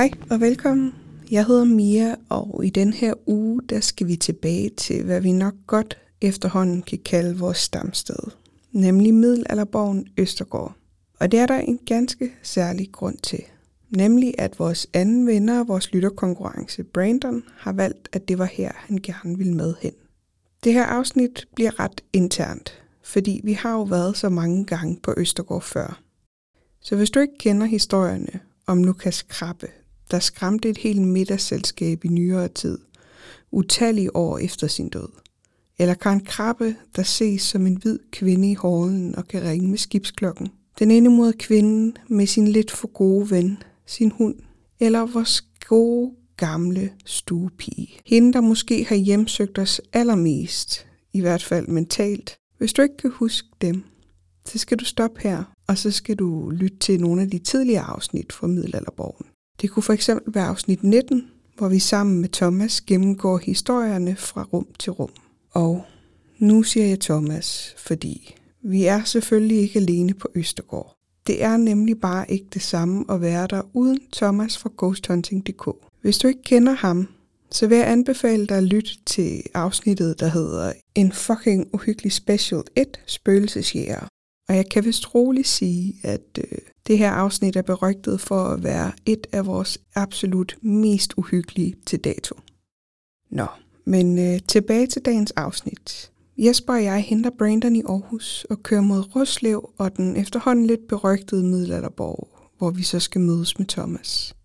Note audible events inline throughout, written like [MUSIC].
Hej og velkommen. Jeg hedder Mia, og i den her uge, der skal vi tilbage til, hvad vi nok godt efterhånden kan kalde vores stamsted, nemlig middelalderborgen Østergård. Og det er der en ganske særlig grund til. Nemlig at vores anden venner af vores lytterkonkurrence, Brandon, har valgt, at det var her, han gerne ville med hen. Det her afsnit bliver ret internt, fordi vi har jo været så mange gange på Østergård før. Så hvis du ikke kender historierne om Lukas Krabbe, der skræmte et helt middagsselskab i nyere tid, utallige år efter sin død, eller Karen Krabbe, der ses som en hvid kvinde i hallen og kan ringe med skibsklokken, den ene mod kvinden med sin lidt for gode ven, sin hund, eller vores gode gamle stuepige. Hende, der måske har hjemsøgt os allermest, i hvert fald mentalt. Hvis du ikke kan huske dem, så skal du stoppe her, og så skal du lytte til nogle af de tidligere afsnit fra Middelalderborgen. Det kunne for eksempel være afsnit 19, hvor vi sammen med Thomas gennemgår historierne fra rum til rum. Og nu siger jeg Thomas, fordi vi er selvfølgelig ikke alene på Østergård. Det er nemlig bare ikke det samme at være der uden Thomas fra ghosthunting.dk. Hvis du ikke kender ham, så vil jeg anbefale dig at lytte til afsnittet, der hedder En fucking uhyggelig special 1 spøgelsesjæger. Og jeg kan vist roligt sige, at øh, det her afsnit er berygtet for at være et af vores absolut mest uhyggelige til dato. Nå, men øh, tilbage til dagens afsnit. Jesper og jeg henter Brandon i Aarhus og kører mod Roslev og den efterhånden lidt berygtede middelalderborg, hvor vi så skal mødes med Thomas.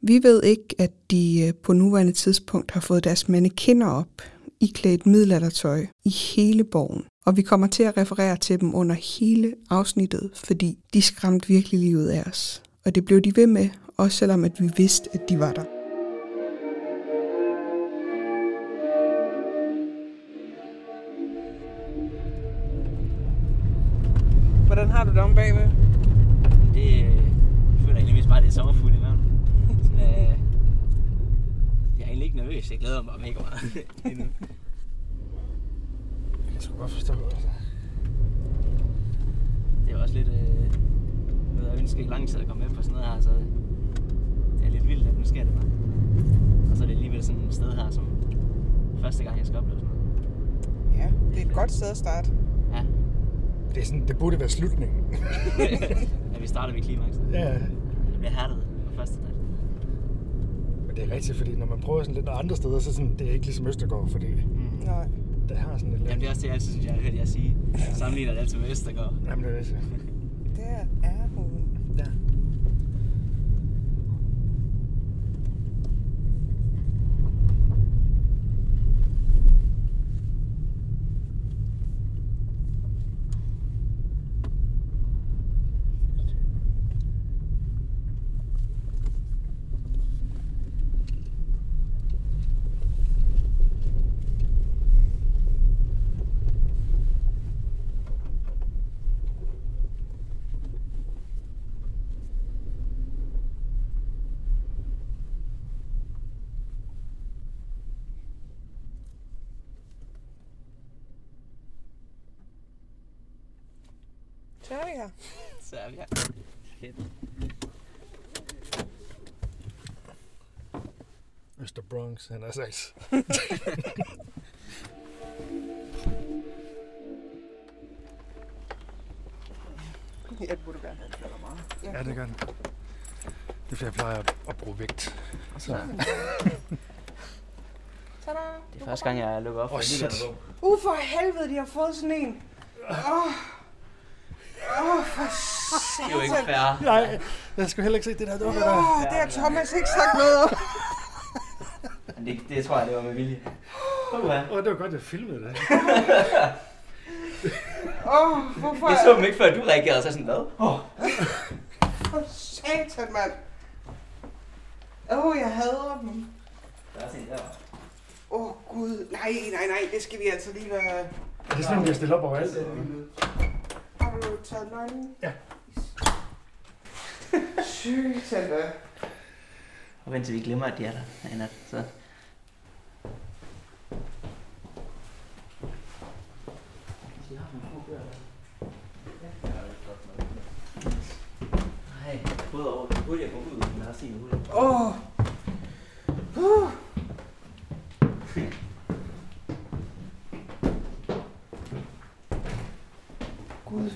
Vi ved ikke, at de øh, på nuværende tidspunkt har fået deres mannekinder op, i klædt middelaldertøj i hele borgen. Og vi kommer til at referere til dem under hele afsnittet, fordi de skræmte virkelig livet af os. Og det blev de ved med, også selvom at vi vidste, at de var der. Hvordan har du det om bagved? Det øh, føler jeg egentlig bare, det er sommerfugl i maven. Sådan, øh, jeg er egentlig ikke nervøs. Jeg glæder mig mega meget [LAUGHS] lige nu. Jeg kan sgu godt forstå, altså. Det er også lidt... Øh, noget, jeg ønsker ikke lang tid at komme med på sådan noget her, så det er lidt vildt, at nu sker det bare. Og så er det alligevel sådan et sted her, som første gang, jeg skal opleve sådan noget. Ja, det er et godt sted at starte. Ja, Det, er sådan, det burde være slutningen. [LAUGHS] ja vi starter ved klimakset. ja, Jeg bliver hærdet på første dag. men det er rigtigt, fordi når man prøver sådan lidt andre steder, så sådan, det er ikke ligesom Østergaard, fordi Mm. Nej. Der har sådan lidt... Jamen, det er også det, jeg altid synes, jeg har hørt jer sige. [LAUGHS] Sammenligner det altid med Østergaard. Jamen, det er rigtigt. Der er hun. Ja. Så er vi her. Så er vi her. Fedt. Øster Bronx, han har sagt. Ja, det burde være. Ja, det gør den. Det er fordi, jeg plejer at, at bruge vægt. Så. Tada! Det er første gang, jeg lukker op for en shit. Uh, for helvede, de har fået sådan en. Åh, oh. oh, for Det er jo ikke fair. Nej, jeg skulle heller ikke se det der dukke der. Åh, det har Thomas ikke sagt noget om. Men det, det tror jeg, det var med vilje. Åh, oh, det var godt, jeg filmede det. [LAUGHS] Åh, oh, hvorfor? Jeg så dem ikke, før du reagerede, så sådan, hvad? Oh. for satan, mand. Åh, oh, jeg hader dem. Der er sådan der. Åh, oh, gud. Nej, nej, nej, det skal vi altså lige være... Er det sådan, vi har stillet op overalt? Har du taget nøglen? Ja. Sygt, da. Og vent til vi glemmer, at de er der nat. Så. Både over. Burde jeg gå ud, er sin ude. Åh. Uh. Gud.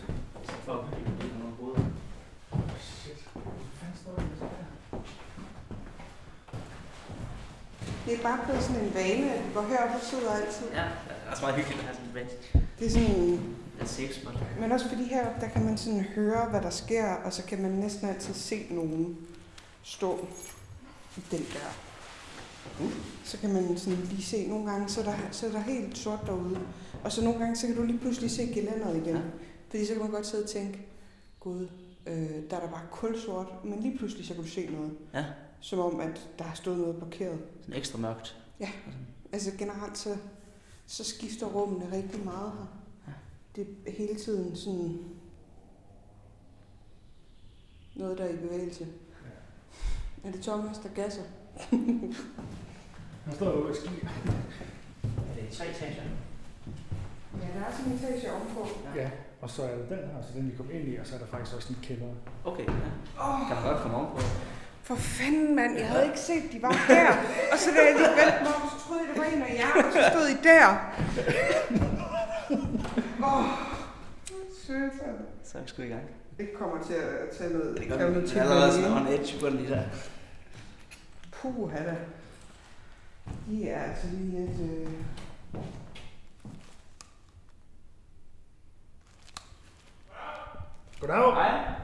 Det er bare blevet sådan en vane, går herop og sidder altid. Ja, det er også meget hyggeligt at have sådan en bench. Det er sådan... En safe spot. Men også fordi heroppe, der kan man sådan høre, hvad der sker, og så kan man næsten altid se nogen stå i den der. Så kan man sådan lige se, nogle gange, så er, der, så er der helt sort derude. Og så nogle gange, så kan du lige pludselig se gelænderet igen. Ja. Fordi så kan man godt sidde og tænke, gud, øh, der er der bare kulsort, men lige pludselig så kan du se noget. Ja. Som om, at der har stået noget blokeret. Sådan ekstra mørkt. Altså generelt, så, så skifter rummene rigtig meget her. Ja. Det er hele tiden sådan noget, der er i bevægelse. Er det Thomas, der gasser? Han står jo og ski. Er det tre etager? Ja, der er sådan en etage ovenpå. Ja, og så er der den her, så den vi kom ind i, og så er der faktisk også en kælder. Okay, ja. Åh, Kan man godt komme ovenpå? for fanden, mand. Jeg havde ikke set, de var her. Og så da jeg lige vendte mig om, så troede jeg, det var en af jer, og så stod I der. Åh, oh, sødt. Så er vi sgu i gang. Det kommer til at tage noget, Det gør vi. Det er allerede sådan on edge på den lige der. Puh, da. I er altså lige et... Øh... Goddag. Hej.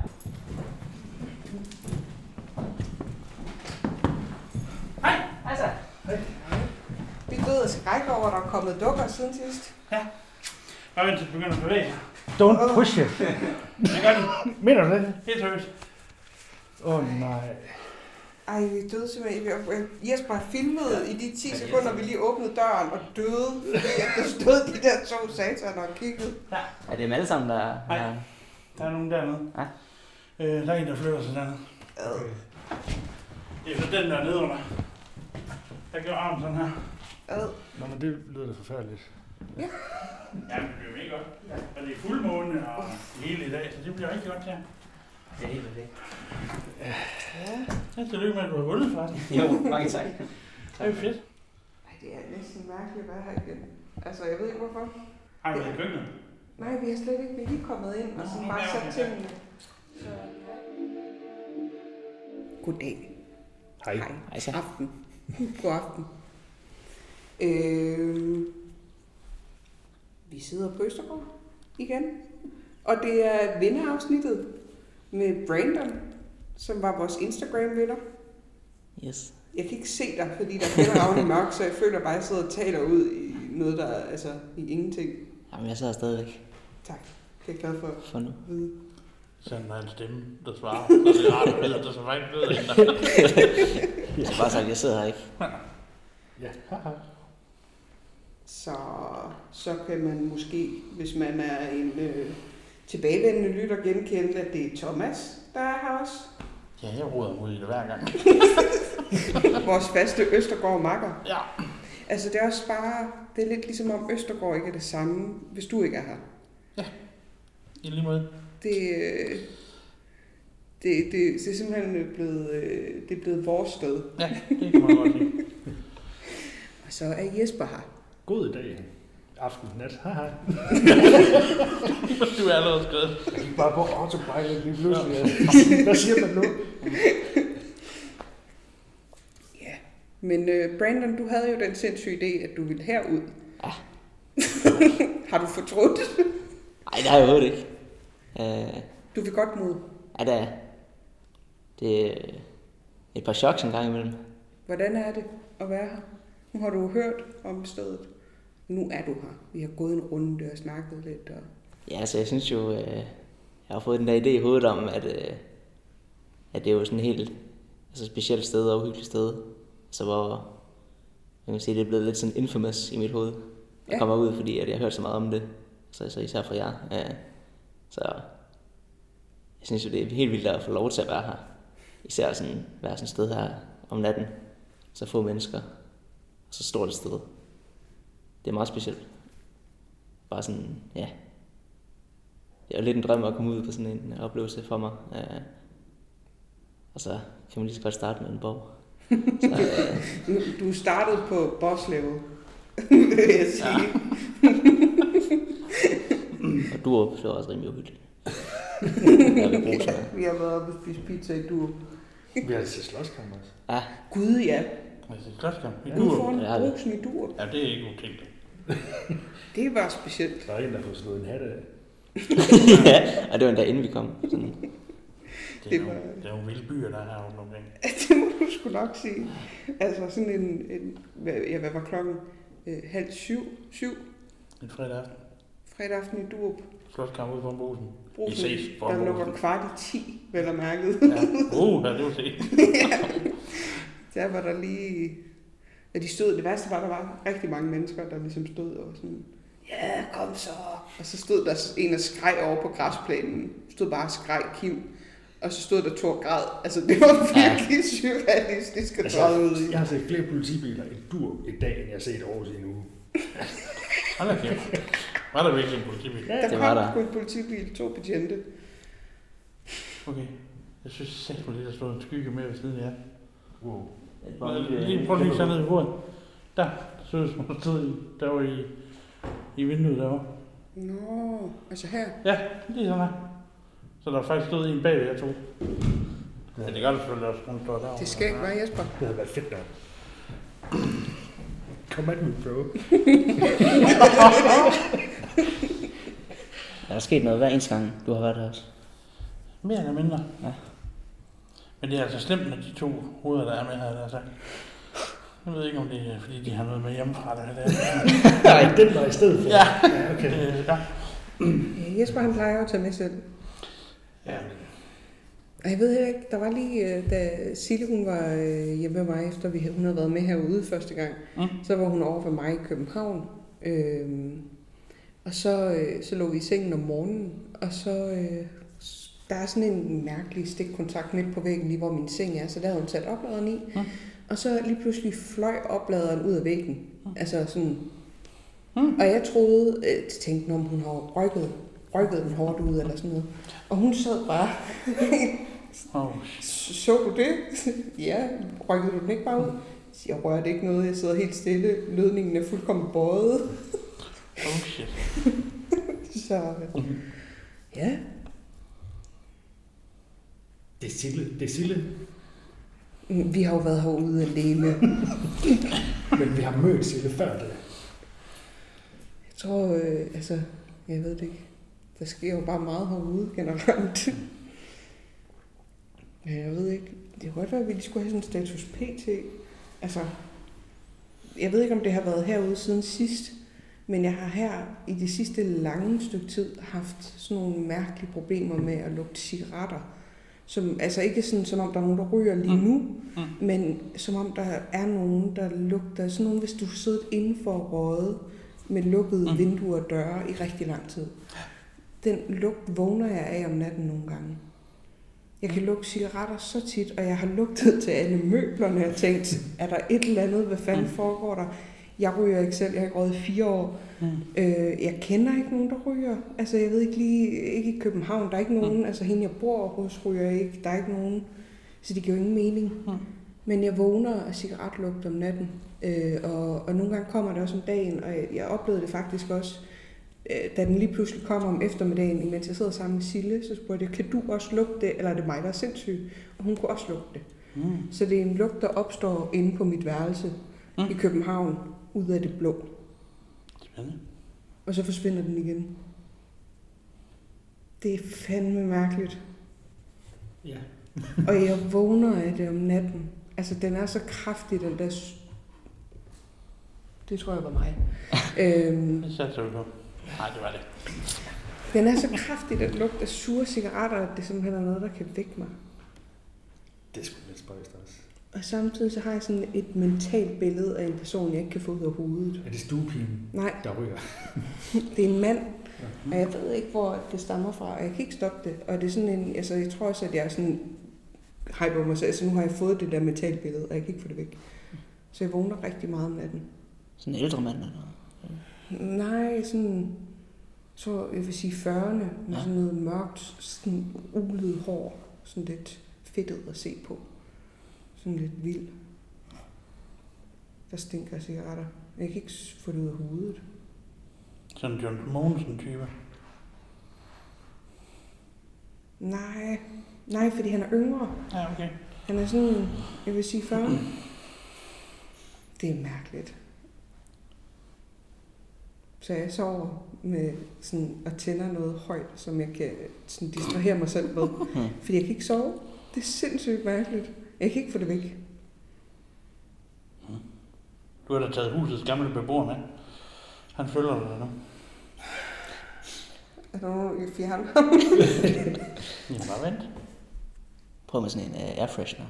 Hej. Hej så. Vi er døde af skræk over, at der er kommet dukker siden sidst. Bare vent til du begynder at bevæge dig. Don't push it. Det gør de. Mener du det? Helt seriøst. Åh oh, nej. Ej, vi er døde simpelthen. Jesper filmet i de 10 sekunder, vi lige åbnede døren og døde. Fordi at der stod de der to sataner og kiggede. Er det dem alle sammen, der Nej. er... Der er nogen dernede. Ja. Øh, der er en, der flytter sig dernede. Ad. Det er så den der nede under. Jeg gør armen sådan her. Ad. Nå, men det lyder da forfærdeligt. Ja, men det bliver mega godt. Og det er fuldmåne og hele i dag, så det bliver rigtig godt til. Det er helt perfekt. Ja. Ja, tillykke med, at du har vundet faktisk. Jo, mange tak. [LAUGHS] Det er jo fedt. Ej, det er næsten mærkeligt at være her igen. Altså, jeg ved ikke hvorfor. Har du været i køkkenet? Nej, vi er slet ikke. Vi er lige kommet ind og sådan bare sat tingene. Så, Goddag. Hej. Hej. Aften. [LAUGHS] God aften. Øh, vi sidder på Østergaard igen. Og det er vinderafsnittet med Brandon, som var vores Instagram-vinder. Yes. Jeg kan ikke se dig, fordi der er fælderavn i mørk, så jeg føler bare, at jeg sidder og taler ud i noget, der er altså i ingenting. Jamen, jeg sidder stadigvæk Tak. Det er jeg glad for for nu. vide. Send mig en stemme, der svarer. Så det er rart at der så faktisk ved. [LAUGHS] Jeg har bare sagt, at jeg sidder her ikke. Ja. Haha. [LAUGHS] Så, så kan man måske, hvis man er en øh, tilbagevendende lytter, genkende, at det er Thomas, der er her også. Ja, jeg roder ud i det hver gang. [LAUGHS] Vores faste Østergaard makker. Ja. Altså det er også bare, det er lidt ligesom om Østergaard ikke er det samme, hvis du ikke er her. I lige måde. Det, det, det, det er simpelthen blevet, øh, det er blevet vores sted. Ja, det kan man godt lide. [LAUGHS] Og så er Jesper her. God dag. Aften, nat. Haha. Du er allerede skrevet. Jeg gik bare på autopilot lige pludselig. [LAUGHS] Hvad siger man nu? Ja. Men øh, Brandon, du havde jo den sindssyge idé, at du ville herud. Ja. [LAUGHS] har du fortrudt? Nej, det har jeg overhovedet ikke. Øh, Du vil godt mod. ja, det er... Det er et par choks en gang imellem. Hvordan er det at være her? Nu har du hørt om stedet. Nu er du her. Vi har gået en runde og snakket lidt. Og... Ja, altså jeg synes jo, øh, jeg har fået den der idé i hovedet om, at, øh, at det er jo sådan et helt altså specielt sted og uhyggeligt sted. Så hvor, jeg kan sige, det er blevet lidt sådan infamous i mit hoved. Jeg Ja. kommer ud, fordi at jeg har hørt så meget om det. Så, så især fra jer. Øh, Så jeg synes jo, det er helt vildt at få lov til at være her. Især sådan, være sådan et sted her om natten. Så få mennesker. Og så stort et sted. Det er meget specielt. Bare sådan, ja. Det er lidt en drøm at komme ud på sådan en oplevelse for mig. Øh, Og så kan man lige så godt starte med en borg. [LAUGHS] Så, øh, Du, du startede på boss level, [LAUGHS] vil jeg sige. og du det var også rimelig uhyggeligt. Noget. Vi har været oppe og spise pizza i Duo. Vi har til slåskamp også. Ja, Gud ja, Altså, slåskamp. I ude duer. foran Ja, det- brusen i Duo. Ja, det er ikke utænkeligt. [LAUGHS] Det var specielt. Der er en, der har slået en hat af. [LAUGHS] ja, og det var endda inden vi kom. Sådan, Det er, Det nogle, var- det er nogle vilde byer, der er her rundt omkring. [LAUGHS] Det må du sgu nok sige. Altså sådan en, en hvad, ja, hvad var klokken? Øh, halv syv, syv, En fredag aften. fredag aften i Duo. Slåskamp ude på brusen. Brusen, I ses for der lukker kvart i 10, vel og mærket. Ja. Uh, ja, det var det. Der var der lige... Ja, de stod, det værste var, at der var rigtig mange mennesker, der ligesom stod og sådan, ja, kom så. Og så stod der en og skreg over på græsplænen. Stod bare og skreg kiv. Og så stod der to og græd. Altså, det var virkelig surrealistisk at ud Altså, i. jeg har set flere politibiler i dur i dag, end jeg har set Aarhus i en uge. [LAUGHS] Hold da kæft. Var der virkelig en politibil? Der Det var der. en politibil, to betjente. Okay. Jeg synes selv det, der stod en skygge med ved siden af jer. Wow. Lige prøv lige at ned i bordet. Der, så som stod der var i, i vinduet derovre. Nå, altså her. Ja, lige sådan her. Så der faktisk stod en bagved jer to. Ja, det gør der selvfølgelig også, når hun står derovre. Det skal ikke være Jesper. Det havde været fedt nok. Kom at me, bro. [LAUGHS] er der sket noget hver eneste gang, du har været her også? Mere eller mindre. Ja. Men det er altså slemt med de to hoveder, der er med her, der er sagt. Jeg ved ikke, om det er, fordi de har noget med hjemmefra, der er det. [LAUGHS] Nej, den var i stedet for. Ja. ja okay. Øh, ja. Ja, Jesper han plejer jo at tage med selv. ja. Og jeg ved heller ikke, der var lige, øh, da Sille hun var øh, hjemme med mig, efter vi, havde- hun havde været med herude første gang, Mm. så var hun over ved mig i København. Øhm, og så, øh, så lå vi i sengen om morgenen, og så øh, der er sådan en mærkelig stikkontakt midt på væggen, lige hvor min seng er, så der havde hun sat opladeren i. Mm. Og så lige pludselig fløj opladeren ud af væggen. Mm. Altså sådan. Mm. Og jeg troede, øh, tænkte, om hun har rykket, rykket den hårdt ud eller sådan noget. Og hun sad bare Oh, [LAUGHS] så du det? [LAUGHS] ja, rykkede du den ikke bare ud? Jeg rørte ikke noget, jeg sidder helt stille. Ledningen er fuldkommen bøjet. oh shit. [LAUGHS] Så ja, Det er Sille. Det er Sille. Vi har jo været herude alene. [LAUGHS] Men vi har mødt Sille før det. Jeg tror, øh, altså, jeg ved det ikke. Der sker jo bare meget herude generelt. [LAUGHS] Ja, jeg ved ikke. Det kunne godt være, at vi lige skulle have sådan en status PT. Altså, jeg ved ikke, om det har været herude siden sidst, men jeg har her i det sidste lange stykke tid haft sådan nogle mærkelige problemer med at lugte cigaretter. Som, altså ikke sådan, som om der er nogen, der ryger lige Mm. nu, Mm. men som om der er nogen, der lugter. Sådan nogen, hvis du har siddet indenfor røget med lukkede mm. vinduer og døre i rigtig lang tid. Den lugt vågner jeg af om natten nogle gange. Jeg kan lugte cigaretter så tit, og jeg har lugtet til alle møblerne og tænkt, er der et eller andet, hvad fanden Mm. foregår der? Jeg ryger ikke selv, jeg har ikke røget fire år. Mm. Øh, jeg kender ikke nogen, der ryger. Altså, jeg ved ikke lige, ikke i København, der er ikke nogen, mm. altså hende jeg bor hos ryger ikke, der er ikke nogen, så det giver ingen mening. Mm. Men jeg vågner af cigaretlugt om natten, øh, og, og nogle gange kommer det også om dagen, og jeg, jeg oplevede det faktisk også, øh, da den lige pludselig kom om eftermiddagen, mens jeg sidder sammen med Sille, så spurgte jeg, kan du også lugte det, eller er det mig, der er sindssyg? Og hun kunne også lugte det. Mm. Så det er en lugt, der opstår inde på mit værelse Mm. mm. i København, ud af det blå, Spændende. og så forsvinder den igen. Det er fandme mærkeligt. Ja. [LAUGHS] Og jeg vågner af det om natten. Altså, den er så kraftig, den der... Det tror jeg var mig. [LAUGHS] øhm, Det satte vi på. Nej, det var det. den er så kraftig, den lugt af sure cigaretter, at det simpelthen er noget, der kan vække mig. Det er sgu lidt spøjst også. Og samtidig så har jeg sådan et mentalt billede af en person, jeg ikke kan få ud af hovedet. Er det stuepigen, Nej, der ryger? [LAUGHS] det er en mand, og jeg ved ikke, hvor det stammer fra, og jeg kan ikke stoppe det. Og det er sådan en, altså jeg tror også, at jeg er sådan hyper mig selv, altså nu har jeg fået det der metalbillede, og jeg kan ikke få det væk. Så jeg vågner rigtig meget om natten. Sådan en ældre mand eller Nej, sådan, så jeg vil sige 40'erne, med Ja. sådan noget mørkt, sådan ulet hår, sådan lidt fedtet at se på. Sådan lidt vild. Der stinker af cigaretter. Jeg kan ikke få det ud af hovedet. Sådan John Mogensen type. Nej, nej, fordi han er yngre. Ja, okay. Han er sådan, jeg vil sige 40. Det er mærkeligt. Så jeg sover med sådan, og tænder noget højt, som jeg kan sådan, distrahere mig selv med. [LAUGHS] Fordi jeg kan ikke sove. Det er sindssygt mærkeligt. Jeg kan ikke få det væk. Du har da taget husets gamle beboer med. Han følger dig nu. Er der nogen, der kan fjerne ham? [LAUGHS] Jamen bare vent. Prøv med sådan en uh, airfreshener.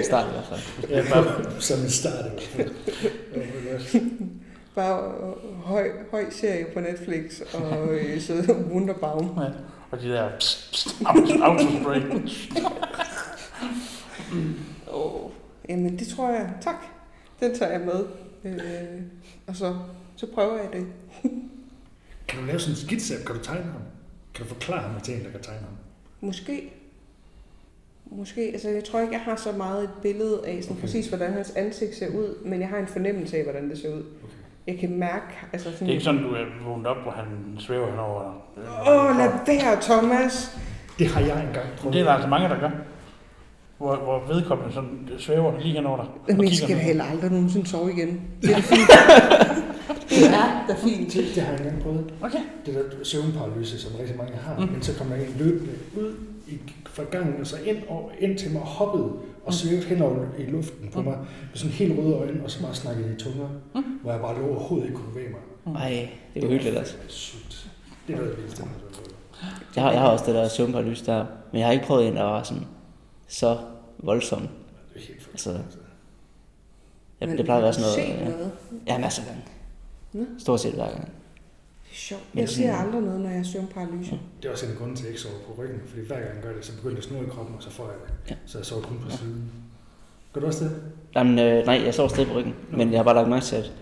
I starten i hvert fald. Ja, bare som en start i hvert fald. [LAUGHS] Bare øh, høj, høj serie på Netflix og øh, så Wunderbaum. Ja. Og de der pst, pst, auto- autospray. Oh. Jamen, det tror jeg. Tak. Den tager jeg med. Øh, og så, så prøver jeg det. [LAUGHS] Kan du lave sådan en skitse? Kan du tegne ham? Kan du forklare ham til en, der kan tegne ham? Måske. Måske. Altså, jeg tror ikke, jeg har så meget et billede af sådan okay. præcis, hvordan hans ansigt ser ud, men jeg har en fornemmelse af, hvordan det ser ud. Jeg kan mærke, altså Det er sådan... ikke sådan, du er vågnet op, hvor han svæver henover dig. Åh, oh, lad være, Thomas! Det har jeg engang prøvet. Det er der altså mange, der gør. Hvor, hvor vedkommende sådan svæver lige henover dig. Men jeg skal da ned. heller aldrig nogensinde sove igen. [LAUGHS] Det er da fint. det er da fint. Det, det har jeg engang prøvet. Okay. Det der søvnparalyse, som rigtig mange har. Mm. Men så kom der en løbende ud i, fra gangen, og så ind, og, ind til mig og hoppede og svævede henover i luften på Mm. mig. Med sådan helt røde øjne, og så bare snakkede i tunger, Mm. hvor jeg bare lå overhovedet ikke kunne bevæge mig. Ej, det er uhyggeligt altså. Det var sygt. Det er noget af det vildeste, jeg har. Jeg har, også det der søvnparalys der, men jeg har ikke prøvet en, der var sådan så voldsom. Det er helt Altså, altså. Ja, Men det plejer at være sådan noget. Ja, noget? ja masser af gange. Stort set hver gang. Sjovt. Jeg ser sådan- aldrig noget, når jeg har søvnparalyse. Det er også en af grunden til, at jeg ikke sover på ryggen, fordi hver gang jeg gør det, så begynder det at snurre i kroppen, og så får jeg det. Ja. Så jeg sover kun på Ja. siden. Gør du også det? Jamen, øh, nej, jeg sover stadig på ryggen, men jeg har bare lagt mærke til, at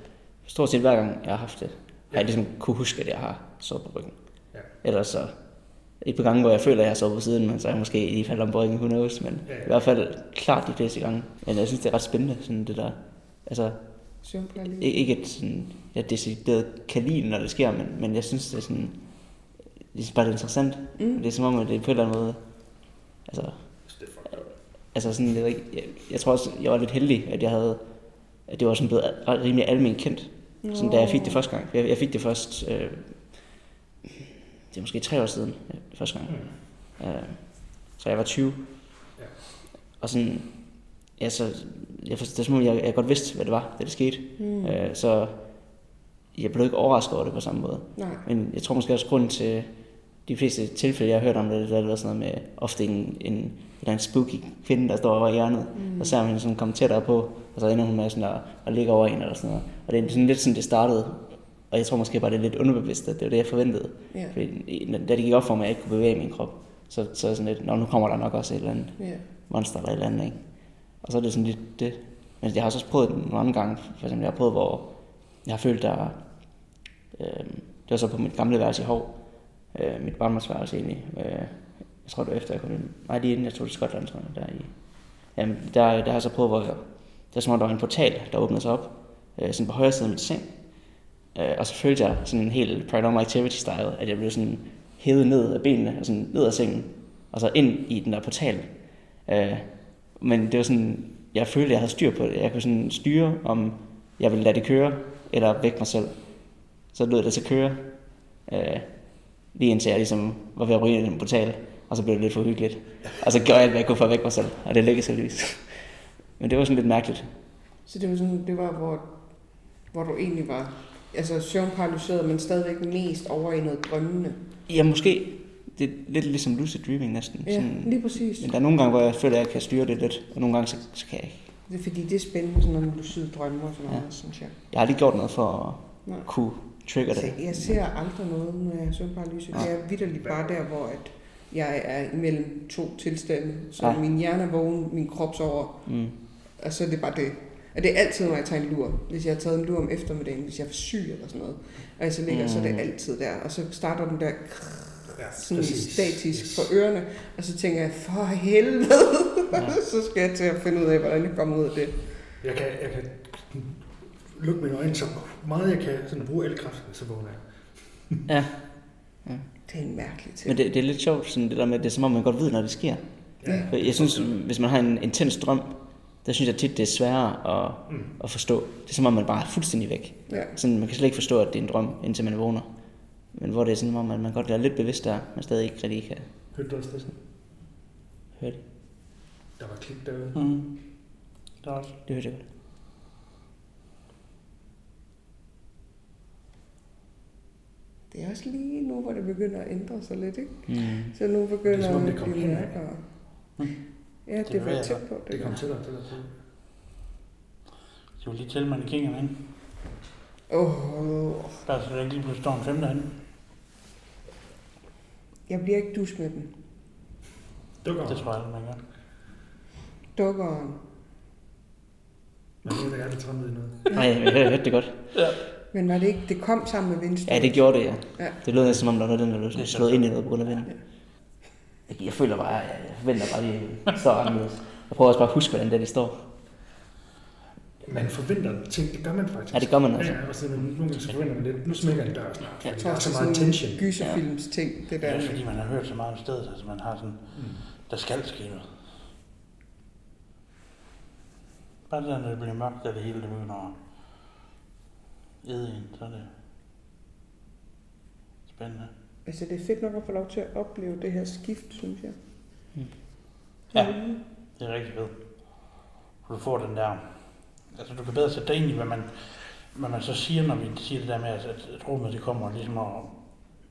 stort set hver gang, jeg har haft det, har jeg ligesom kunne huske, at jeg har sovet på ryggen. Ja. Ellers så, et par gange, hvor jeg føler, at jeg har sovet på siden, men så er jeg måske lige faldet om på ryggen, who knows, men Ja, ja. i hvert fald klart de fleste gange. Men jeg synes, det er ret spændende, sådan det der, altså, Søvnparalyse. ikke, et sådan, jeg decideret kan lide, når det sker, men, men jeg synes, det er sådan, det er bare det er interessant. Mm. Det er som om, at det er på en eller anden måde, altså, altså sådan, jeg, jeg, jeg tror også, jeg var lidt heldig, at jeg havde, at det var sådan blevet rimelig almindeligt kendt, sådan, da jeg fik det første gang. Jeg, jeg fik det først, øh, det er måske tre år siden, øh, første gang. Mm. Øh, så jeg var 20. Ja. Og sådan, ja, så, jeg, det er som om, jeg, jeg godt vidste, hvad det var, da det skete. Mm. Øh, så jeg blev ikke overrasket over det på samme måde. Nej. Men jeg tror måske også, grunden til de fleste tilfælde, jeg har hørt om det, det har været sådan noget med ofte en, en, en eller anden spooky kvinde, der står over i hjørnet, mm. og så er man sådan kommet tættere på, og så ender hun med sådan at, at ligge over en eller sådan noget. Og det er sådan lidt sådan, det startede. Og jeg tror måske bare, det er lidt underbevidst, at det var det, jeg forventede. Ja. Fordi da det gik op for mig, at jeg ikke kunne bevæge min krop, så, så er sådan lidt, Nå, nu kommer der nok også et eller andet Ja. monster eller et eller andet, ikke? Og så er det sådan lidt det. Men jeg har også prøvet det nogle andre gange. For eksempel, jeg har prøvet, hvor jeg har følt, der... Øh, det var så på mit gamle værelse i Hov. Øh, mit barndomsværelse egentlig. Øh, jeg tror, det var efter, jeg kom ind. Nej, lige inden jeg tog til Skotland, tror jeg. Der, i, jamen, der, der har jeg så prøvet, hvor jeg, det som om, der var en portal, der åbnede sig op. Øh, sådan på højre side af mit seng. Øh, og så følte jeg sådan en helt paranormal activity style, at jeg blev sådan hævet ned af benene, og sådan ned af sengen, og så ind i den der portal. Øh, men det var sådan, jeg følte, at jeg havde styr på det. Jeg kunne sådan styre, om jeg ville lade det køre, eller vække mig selv. Så lød det til at køre, øh, lige indtil jeg ligesom var ved at ryge den portal, og så blev det lidt for hyggeligt. Og så gjorde jeg alt, hvad jeg kunne for at vække mig selv, og det lykkedes heldigvis. Men det var sådan lidt mærkeligt. Så det var sådan, det var, hvor, hvor du egentlig var altså søvnparalyseret, men stadigvæk mest over i noget drømmende. Ja, måske. Det er lidt ligesom lucid dreaming næsten. Ja, lige præcis. men der er nogle gange, hvor jeg føler, at jeg kan styre det lidt, og nogle gange, så, så kan jeg ikke. Det er fordi, det er spændende, sådan noget med lucid drømme og sådan noget, Ja. synes jeg. Jeg har lige gjort noget for Nej. at kunne trigger det. Så jeg ser aldrig noget, når jeg søger bare lyset. Det er vidderligt bare der, hvor at jeg er imellem to tilstande. Så Ja. ja. min hjerne er vågen, min krop sover, Mm. og så er det bare det. Og det er altid, når jeg tager en lur. Hvis jeg har taget en lur om eftermiddagen, hvis jeg er syg eller sådan noget. Og jeg så ligger, mm. så er det Mm. altid der. Og så starter den der Ja, sådan statisk for ørerne. Og så tænker jeg, for helvede, Ja. [LAUGHS] så skal jeg til at finde ud af, hvordan jeg kommer ud af det. Jeg kan, jeg kan lukke mine øjne så meget jeg kan sådan bruge al kraft, så vågner jeg. Ja, Det er en mærkelig ting. men det, det er lidt sjovt, sådan det der med, det er som om man godt ved, når det sker. Ja. For Jeg synes, hvis man har en intens drøm, der synes jeg tit, det er sværere at, Mm. at forstå. Det er som om, man bare er fuldstændig væk. Ja. Sådan, man kan slet ikke forstå, at det er en drøm, indtil man vågner. Men hvor det er sådan, hvor man, man godt er lidt bevidst der, men stadig ikke rigtig kan Hørte du også det? høre det. Der var klik derude. Mm. Der er også. Det hørte jeg godt. Det er også lige nu, hvor det begynder at ændre sig lidt, ikke? Mm. Så nu begynder Det er som om, det at kom mærkere. Mm. Ja, det, Det var jeg jeg tæt på. Det, Det kom der. til dig, det der til. Det var lige til mannequingerne ind. Åh, oh, Bare så der ikke lige pludselig står en femte herinde. Jeg bliver ikke dus med den. Dukker. Det tror jeg aldrig, man gør. Dukkeren. Nu er det ærligt træmmet i noget. [LAUGHS] Nej, jeg hørte, jeg hørte det godt. Men var det ikke, det kom sammen med vindstød? Ja, det gjorde det, ja. Ja. Det lød næsten som om, der var noget, den der er slået ind i noget på grund af vinden. Ja. Jeg, jeg føler bare, jeg, jeg forventer bare, at de står anderledes. Jeg prøver også bare at huske, hvordan det er, de står. Man forventer ting, det gør man faktisk. Ja, det gør man altså. Ja, og så nogle gange så forventer man lidt, nu smækker en dør snart. Jeg tror der er også, så det er meget sådan tension. en gyserfilms ting, det der. er også fordi, man har hørt så meget om stedet, altså man har sådan, Mm. der skal ske noget. Bare det der, når det bliver mørkt, og det hele det begynder at æde en, så er det spændende. Altså, det er fedt nok at få lov til at opleve det her skift, synes jeg. Ja. Det er rigtig fedt. Du får den der... Altså, du kan bedre sætte dig ind i, hvad man, hvad man så siger, når vi siger det der med, at, at rummet det kommer ligesom og, og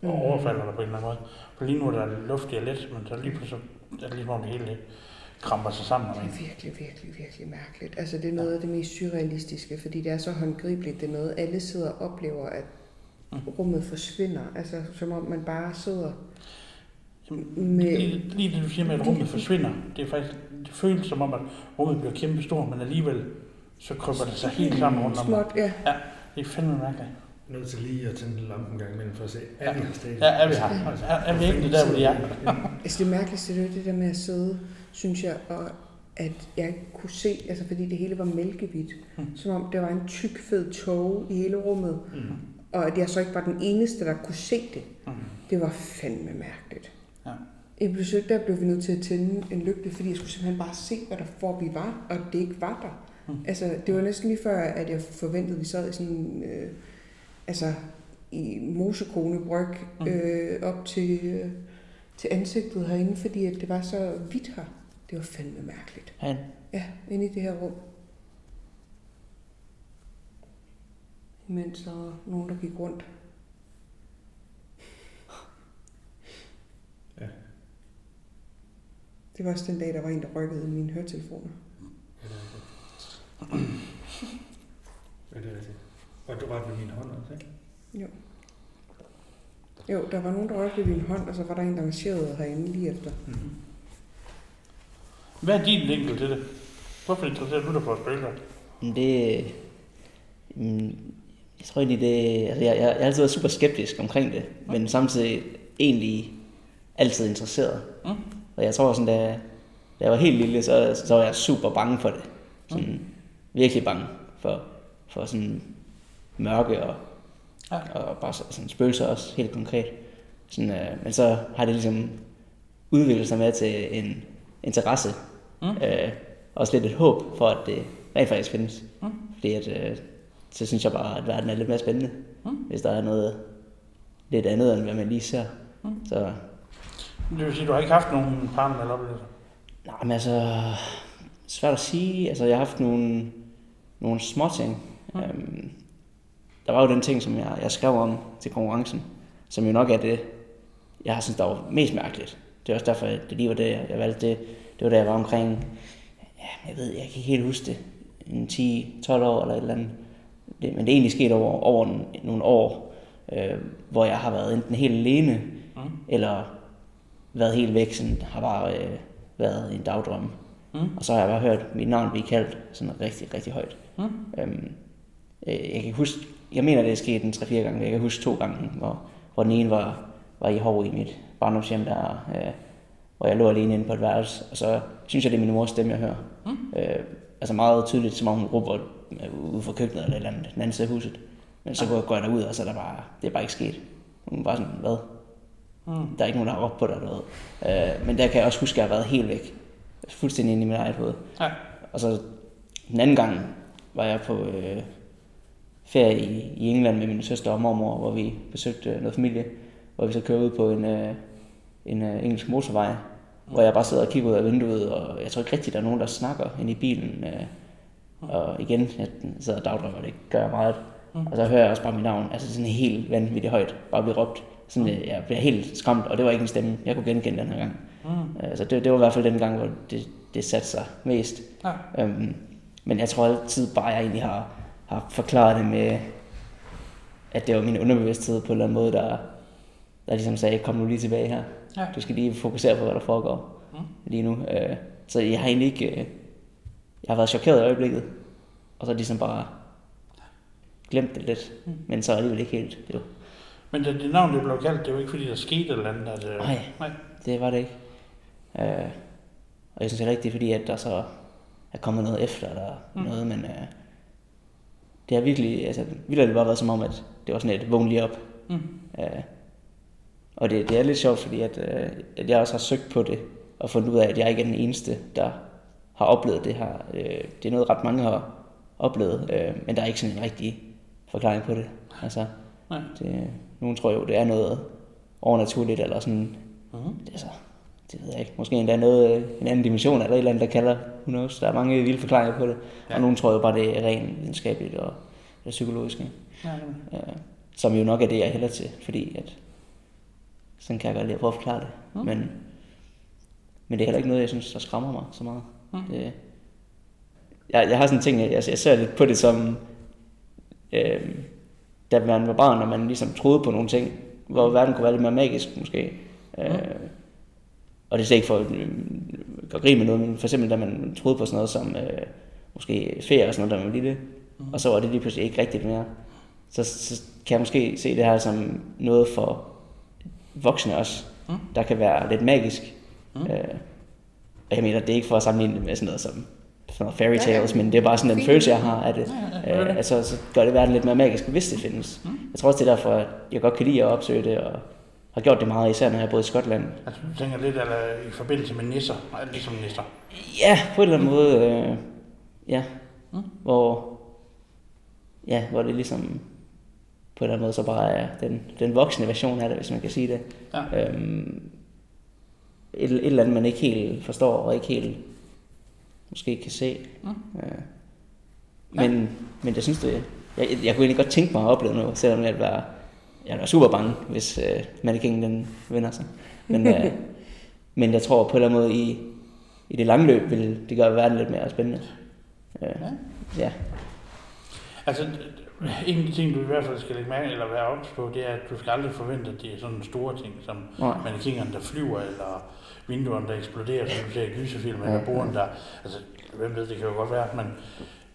Mm. overfalder dig på en eller anden måde. For lige nu er der luftigt og let, men så lige pludselig er det ligesom om det hele det kramper sig sammen. Det er virkelig, virkelig, virkelig mærkeligt. Altså, det er noget af det mest surrealistiske, fordi det er så håndgribeligt. Det er noget, alle sidder og oplever, at Mm. rummet forsvinder. Altså, som om man bare sidder med... Lige, det, du siger med, at rummet forsvinder, det er faktisk, det føles som om, at rummet bliver kæmpe stort, men alligevel så krybber det sig helt sammen rundt om. Småt, ja. Det er fandme mærkeligt. Nødt til lige at tænde lampen en gang imellem for at se, er vi her stadig? Ja, er vi her? Er, er vi ikke der, hvor de er? [LAUGHS] Altså det mærkeligste, det er det der med at sidde, synes jeg, og at jeg ikke kunne se, altså fordi det hele var mælkehvidt, Mm. som om der var en tyk, fed tåge i hele rummet, Mm. og at jeg så ikke var den eneste, der kunne se det. Mm. Det var fandme mærkeligt. Ja. I besøg, der blev vi nødt til at tænde en lygte, fordi jeg skulle simpelthen bare se, hvad der hvor vi var, og det ikke var der. Mm. Altså, det var næsten lige før, at jeg forventede, at vi sad i sådan, øh, altså, i mosekone bryg, Mm. øh, op til, øh, til ansigtet herinde, fordi at det var så hvidt her. Det var fandme mærkeligt. Han. Ja, inde i det her rum. Imens der var nogen, der gik rundt. Ja. Det var også den dag, der var en, der rykkede i mine høretelefoner. Ja, det er rigtigt. Og du rørte ved min hånd også, ikke? Jo. Jo, der var nogen, der rørte ved min hånd, og så var der en, der marcherede herinde lige efter. Mm-hmm. Hvad er din vinkel til det? Hvorfor interesserer du dig for at spille det... mm, Jeg tror egentlig, det... Altså, jeg, jeg, jeg har altid været super skeptisk omkring det, men samtidig egentlig altid interesseret. Mm. Og jeg tror sådan, da, da jeg var helt lille, så, så var jeg super bange for det. Sådan, virkelig bange for, for sådan mørke og, Ja. og bare så- sådan spøgelser også, helt konkret. Sådan, øh, men så har det ligesom udviklet sig med til en interesse. Mm. Øh, også lidt et håb for, at det rent faktisk findes. Mm. Fordi at, øh, så synes jeg bare, at verden er lidt mere spændende, Mm. hvis der er noget lidt andet, end hvad man lige ser. Mm. Så Det vil sige, at du har ikke haft nogen paranormale oplevelser? Nej, men altså, svært at sige. Altså, jeg har haft nogle, nogle små ting. Mm. Øhm, der var jo den ting, som jeg, jeg skrev om til konkurrencen, som jo nok er det, jeg har syntes, der var mest mærkeligt. Det er også derfor, at det lige var det, jeg valgte det. Det var da jeg var omkring, ja, jeg ved, jeg kan ikke helt huske det, en 10-12 år eller et eller andet. Det, men det er egentlig sket over, over nogle år, øh, hvor jeg har været enten helt alene, mm. eller været helt væk, sådan, har bare øh, været i en dagdrøm. Mm. Og så har jeg bare hørt mit navn blive kaldt sådan rigtig, rigtig højt. Mm. Øhm, øh, jeg kan huske, jeg mener, det er sket en 3-4 gange, jeg kan huske to gange, hvor, hvor den ene var, var i Hov i mit barndomshjem, der, øh, hvor jeg lå alene inde på et værelse, og så synes jeg, det er min mors stemme, jeg hører. Mm. Øh, altså meget tydeligt, som om hun råber øh, ude fra køkkenet eller et eller andet, den anden side af huset. Men så går jeg derud, og så er der bare, det er bare ikke sket. Hun var sådan, hvad? Mm. Der er ikke nogen, der har råbt på dig eller noget. Øh, men der kan jeg også huske, at jeg har været helt væk. Fuldstændig inde i mit eget hoved. Ja. Og så den anden gang var jeg på øh, ferie i, i England med min søster og mormor, hvor vi besøgte noget familie, hvor vi så kørte ud på en, øh, en øh, engelsk motorvej, mm. hvor jeg bare sidder og kigger ud af vinduet, og jeg tror ikke rigtigt, der er nogen, der snakker ind i bilen. Øh, og igen, jeg sidder og dagdrømmer, det gør jeg meget. Mm. Og så hører jeg også bare mit navn, altså sådan helt vanvittigt højt, bare blive råbt. Sådan, mm. jeg bliver helt skræmt, og det var ikke en stemme, jeg kunne genkende den her gang. Mm. Altså det, det var i hvert fald den gang, hvor det, det satte sig mest. Ja. Øhm, men jeg tror altid bare, jeg egentlig har, har forklaret det med, at det var min underbevidsthed på en eller anden måde, der, der ligesom sagde, kom nu lige tilbage her. Ja. Du skal lige fokusere på, hvad der foregår mm. lige nu. Øh, så jeg har egentlig ikke... Øh, jeg har været chokeret i øjeblikket, og så ligesom bare glemt det lidt, mm. men så alligevel ikke helt. Jo. Men det, det navn, det blev kaldt, det var ikke fordi, der skete eller andet? At, nej, nej, det var det ikke. Øh, og jeg synes heller ikke, det er fordi, at der så er kommet noget efter, eller mm. noget, men øh, det har virkelig, altså, virkelig bare været som om, at det var sådan et vågn lige op. Mm. Øh, og det, det er lidt sjovt, fordi at, øh, at jeg også har søgt på det, og fundet ud af, at jeg ikke er den eneste, der har oplevet det her. Øh, det er noget, ret mange har oplevet, øh, men der er ikke sådan en rigtig forklaring på det. Altså, Nej. Det, nogen tror jo, det er noget overnaturligt, eller sådan, uh-huh. det, altså, det ved jeg ikke, måske endda noget, øh, en anden dimension, eller et eller andet, der kalder, who knows, der er mange vilde forklaringer på det, ja. og nogen tror jo bare, det er rent videnskabeligt og, og psykologisk. Ja, ja. Øh, som jo nok er det, jeg hælder til, fordi at, sådan kan jeg godt lide at prøve at forklare det. Uh-huh. Men, men det er heller ikke noget, jeg synes, der skræmmer mig så meget. Uh-huh. Det, jeg, jeg har sådan en ting, jeg, jeg ser lidt på det som, øh, da man var barn, og man ligesom troede på nogle ting, hvor mm. verden kunne være lidt mere magisk måske. Mm. Og det er ikke for at øh, gøre grin med noget, men for eksempel da man troede på sådan noget som øh, måske ferie og sådan noget, da man var lille, mm. og så var det lige pludselig ikke rigtigt mere. Så, så kan jeg måske se det her som noget for voksne også, mm. der kan være lidt magisk. Mm. Øh, og jeg mener, det er ikke for at sammenligne med sådan noget som sådan noget fairy tales, ja, ja. men det er bare sådan en følelse, jeg har af det. Ja, ja, øh, altså, så gør det verden lidt mere magisk, hvis det findes. Mm. Jeg tror også, det er derfor, at jeg godt kan lide at opsøge det, og har gjort det meget, især når jeg boet i Skotland. Altså, du tænker lidt eller, i forbindelse med nisser, ligesom nisser? Ja, på en eller anden måde, øh, ja. Mm. Hvor, ja, hvor det ligesom på en eller anden måde så bare er den, den voksne version af det, hvis man kan sige det. Ja. Øhm, et, et eller andet, man ikke helt forstår, og ikke helt måske kan se. Mm. Øh, men, ja. men jeg synes, det, jeg, jeg kunne egentlig godt tænke mig at opleve noget, selvom jeg var, jeg var super bange, hvis øh, Mannequin den vinder sig. Men, øh, [LAUGHS] men jeg tror på en eller anden måde, i, i det lange løb vil det gøre verden lidt mere spændende. Øh, ja. ja. Altså, en af de ting, du i hvert fald skal lægge mærke eller være ops på, det er, at du skal aldrig forvente, at det er sådan store ting, som mannequinerne, der flyver, eller vinduerne, der eksploderer, som du ser i gyserfilm, eller bordene, der... Altså, hvem ved, det kan jo godt være, men,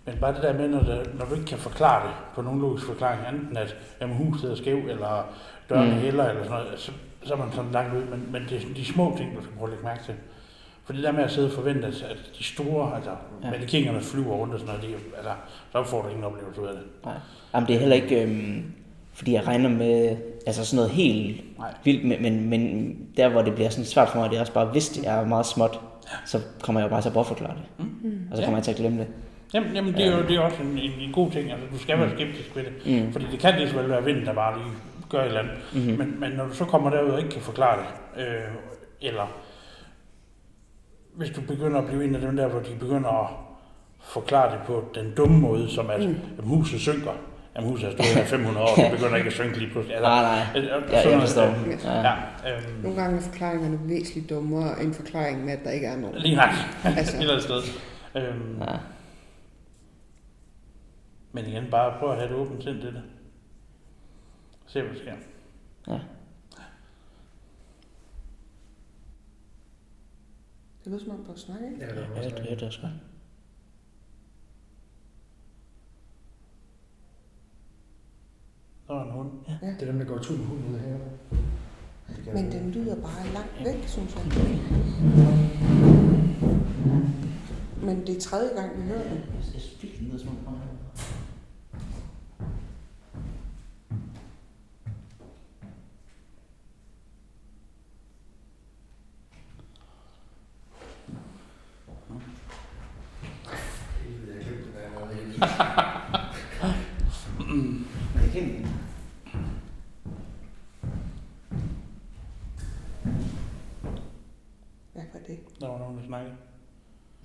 men bare det der med, når, det, når du ikke kan forklare det på nogen logisk forklaring, enten at jamen, huset er skæv, eller døren mm. heller, eller sådan noget, så, så er man sådan langt ud. Men, men det er de små ting, du skal prøve at lægge mærke til. For det der med at sidde og forvente, at de store, altså ja. mannequinerne flyver rundt og sådan noget, de, altså, så får du ingen oplevelse ud af det. Nej. Jamen, det er heller ikke, øhm, fordi jeg regner med altså sådan noget helt Nej. vildt, men, men, men der hvor det bliver sådan svært for mig, det er også bare, hvis det er meget småt, så kommer jeg jo bare til at bortforklare det. Mm. Og så kommer ja. jeg til at glemme det. Jamen, jamen det er jo det er også en, en, en god ting, altså du skal være mm. skeptisk ved det, mm. fordi det kan lige så vel være vinden, der bare lige gør et eller andet. Mm-hmm. Men, men når du så kommer derud og ikke kan forklare det, øh, eller hvis du begynder at blive en af dem der, hvor de begynder at forklare det på den dumme måde, som at, mm. at huset synker, Jamen huset har stået her i 500 år, det begynder ikke at synke lige pludselig. Altså, Nej, nej. øh, Ja, jeg forstår. Ja. Ja, øhm, Nogle gange er forklaringerne væsentligt dummere end forklaringen med, at der ikke er nogen. lige nok. Altså. Et eller andet sted. Øhm, Ja. Men igen, bare prøv at have et åbent sind til det. Se, hvad der sker. Ja. Det lyder som om, du snakker, ikke? Ja, det var Ja, også det er det også godt. Der var en hund. Det er dem, der går tur med hunden. Det kan- Men den lyder bare langt væk, synes jeg. Men det er tredje gang, vi hører den. Jeg fik den ned, som om Hvad var det? Der var nogen, der snakkede.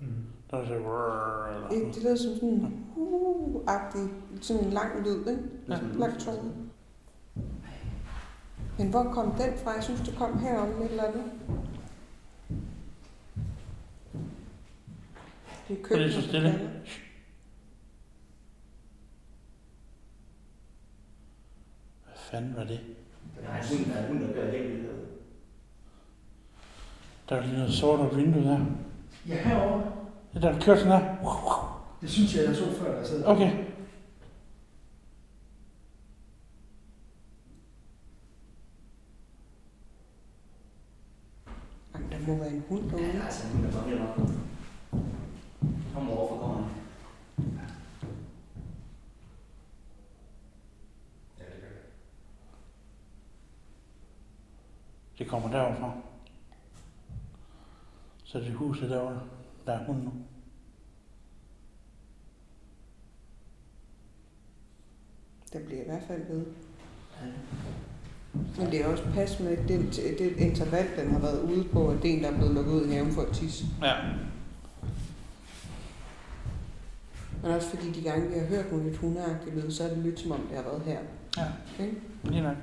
Mm. Der var så... Eller, Det, det lyder som sådan en uh-agtig, sådan en lang lyd, ikke? Ja. Lang tone. Men hvor kom den fra? Jeg synes, det kom herom et eller andet. Det er Så det er køkkenet. så stille. der kalder. Hvad fanden var det? Der er en hund, der er en hund, der gør helt vildt. Der er lige noget sort op vindue der. Ja, herovre. Det der kørt sådan her. Det synes jeg, jeg så før, der sad. Okay. Jamen, der må være en hund Ja, derude. der er altså en hund, der kommer helt. Kom over for gården. Det kommer derovre Så det er huset derovre. Der er hunden nu. Den bliver i hvert fald ved. Men det er også pas med det, det interval, den har været ude på, at det er en, der er blevet lukket ud i haven for at tisse. Ja. Men også fordi de gange, vi har hørt nogle lidt hundeagtige lyde, så er det lyt som om, det har været her. Ja. Ikke? Lige nok.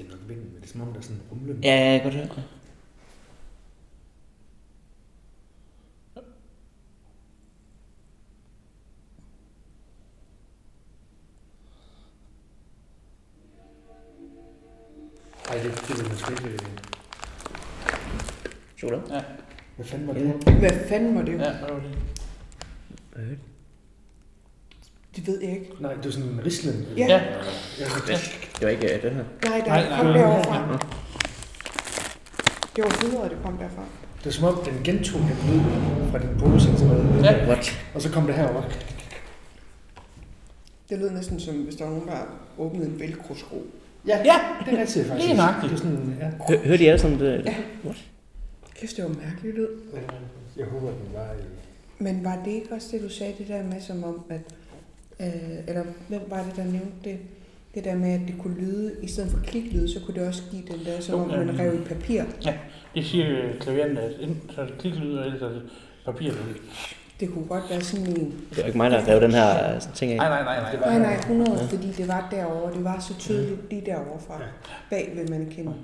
Det er nok vinden, men det er som om, der er sådan en rumlen. Ja, ja, jeg kan godt høre det. Ej, det, det vil man sgu ikke... øh, Chokolade? Ja. Hvad fanden var det? Hvad fanden var det? Ja, hvad var det? Hørte Det ved jeg ikke. Nej, det var sådan en rislen. Ja. Ja. ja. Det var ikke øh, det her. Nej, der Nej, nej, nej, kom nej. derovre fra. Det var videre, det kom derfra. Det er som om, den gentog den lyd fra din pose eller sådan noget. Ja. What? Og så kom det herover. Det lød næsten som, hvis der var nogen, der åbnede en velcro-sko. Ja, Ja. det er rigtigt faktisk. Lige nøjagtigt. Det er sådan, ja. Hør, hørte I alle sammen det? Ja. Kæft, det var mærkeligt lyd. Jeg håber, den var i... Men var det ikke også det, du sagde, det der med, som om, at... Øh, eller hvem var det, der nævnte det? Det der med, at det kunne lyde, i stedet for kliklyd, så kunne det også give den der, som om man rev i papir. Det siger klavieren, at enten så er det kliklyd, eller så er det papirlyd. Det kunne godt være sådan en... Det var ikke mig, der rev den her øh, ting af. Nej, nej, nej, nej. Nej, nej, 100, fordi det var derovre. Det var så tydeligt lige derovre fra. Ja. Bag ved mannequinen.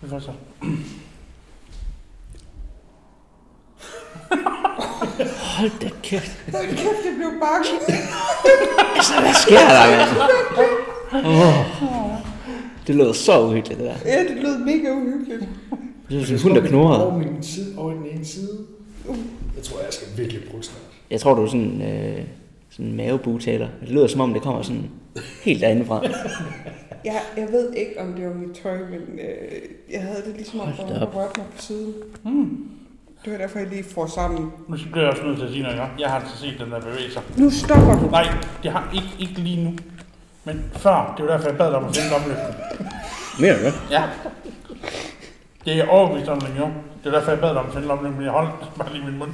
Vi får så. Hold da kæft. Hold kæft, det blev bange. Hvad sker der, mand? Oh. Det lød så uhyggeligt, det der. Ja, det lød mega uhyggeligt. Det er sådan en hund, der knurrede. Over, min side, over den ene side. Jeg tror, jeg skal virkelig bruge snart. Jeg tror, du er sådan, øh, sådan en mavebugtaler. Det lyder som om, det kommer sådan helt derindefra. Jeg, jeg ved ikke, om det var mit tøj, men øh, jeg havde det ligesom om, der da var rørt mig på siden. Hmm. Det var derfor, jeg lige får sammen. Nu bliver jeg også nødt til at sige noget. ikke? Jeg har altså set den der bevæge sig. Nu stopper du. Nej, det har ikke, ikke lige nu. Men før, det var derfor, jeg bad dig om at finde. Mener du det? Ja. Det er overbevist om, gjorde. Det var derfor, jeg bad dig om at finde lommelygten, men jeg holdt bare lige min mund.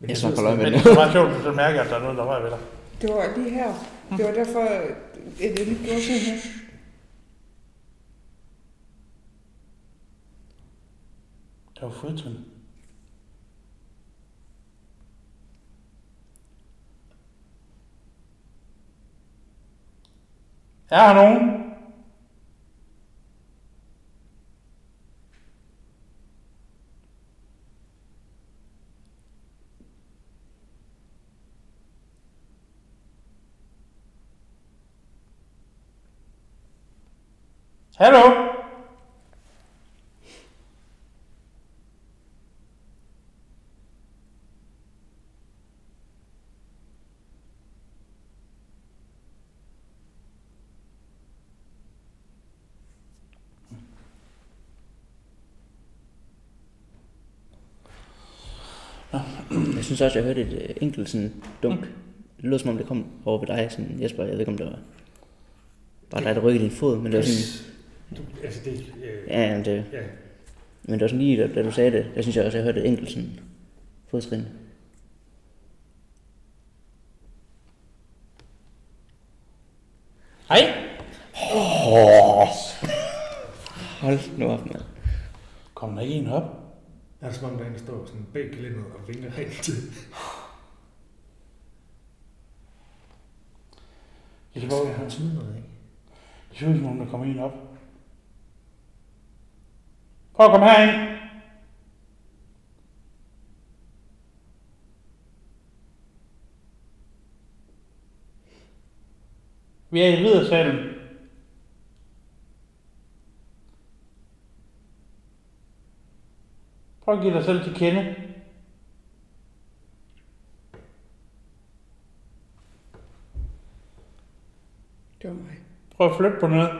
Men Jeg skal holde øje med Men det. det er bare sjovt, at du mærker, at der er noget, der rører ved dig. Det var lige her. Det var derfor, at jeg lige gjorde sådan her. Der var fodtrin. Er her nogen? [CLEARS THROAT] Jeg synes også, jeg hørte et øh, enkelt sådan dunk. Det lød som om, det kom over ved dig, sådan Jesper. Jeg ved ikke, om det var bare dig, der rykkede din fod, men det var sådan... Du, altså det, øh, Ja, men det, ja. men det var sådan lige, da, da du sagde det, der synes jeg også, jeg hørte et enkelt sådan fodtrin. Hej. Hold nu op, mand. Kom der ikke en op? Er som om, der er en, der står sådan bag gelænderet og vinker hen til. Det er bare, han smide noget, ikke? det ud som om, der kommer en op. Prøv at komme herind. Vi er i riddersalen. Prøv at give dig selv til kende. Det var mig. Prøv at flytte på noget.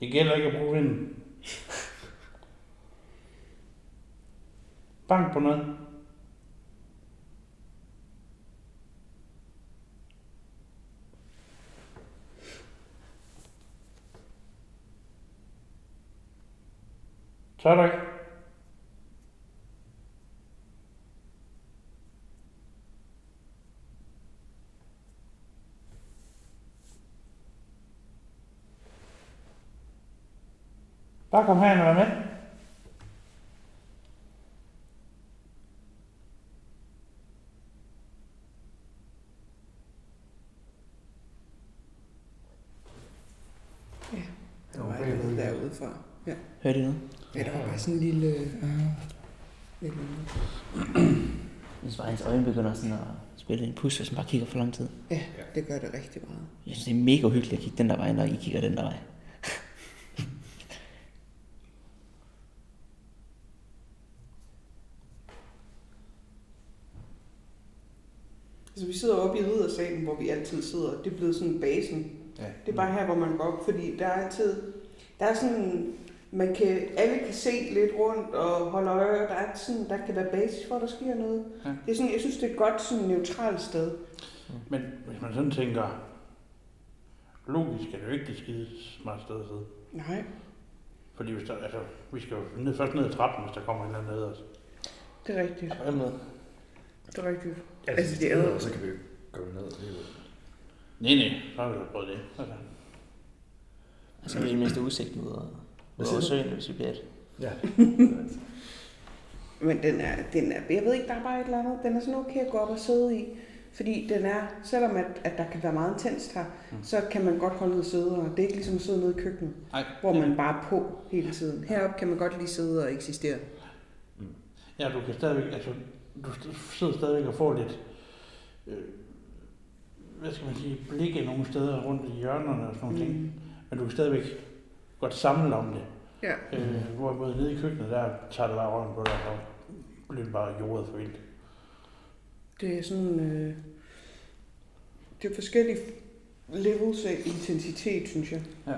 Det gælder ikke at bruge vinden. [LAUGHS] Bank på noget. Tør du ikke? Bare kom herind og vær med. Der var ikke noget derude fra. Ja. Hørte I noget? Ja, der var bare sådan en lille... Uh, lidt Jeg synes bare, hans øjne begynder sådan at spille en pus, hvis man bare kigger for lang tid. Ja, det gør det rigtig meget. Jeg synes, det er mega hyggeligt at kigge den der vej, når I kigger den der vej. Altså, vi sidder oppe i riddersalen, hvor vi altid sidder. Det er blevet sådan basen. Ja. Det er bare her, hvor man går op, fordi der er altid... Der er sådan... Man kan, alle kan se lidt rundt og holde øje. Der, er sådan, der kan være basis for, at der sker noget. Ja. Det er sådan, jeg synes, det er et godt sådan, neutralt sted. Men hvis man sådan tænker, logisk er det jo ikke det skide smart sted at sidde. Nej, Fordi hvis der, altså, vi skal jo ned, først ned ad trappen, hvis der kommer en eller anden ned os. det er rigtigt. Den måde. Det er rigtigt. Altså, Altså, det er jo- er så kan vi jo gå ned. Er jo... Nej, nej, så har vi jo prøvet det. Altså. Og så er det det mindste udsigt ud og Hvad siger over du? søen, hvis vi bliver et. Ja. [LAUGHS] Men den er, den er, jeg ved ikke, der er bare et eller andet. Den er sådan okay at gå op og sidde i. Fordi den er, selvom at, at der kan være meget intenst her, Mm. så kan man godt holde ud og sidde. Og det er ikke ligesom at sidde nede i køkkenet, Nej, hvor man bare er på hele tiden. Heroppe kan man godt lige sidde og eksistere. Ja, du kan stadigvæk, altså, du sidder stadigvæk og får lidt, øh, hvad skal man sige, blikke nogle steder rundt i hjørnerne og sådan nogle ting. Mm. Men du kan stadigvæk godt samle om det. Ja. Øh, hvorimod nede i køkkenet, der tager det bare røven på dig, og bliver bare jordet for vildt. Det er sådan... Øh, det er forskellige levels af intensitet, synes jeg. Ja.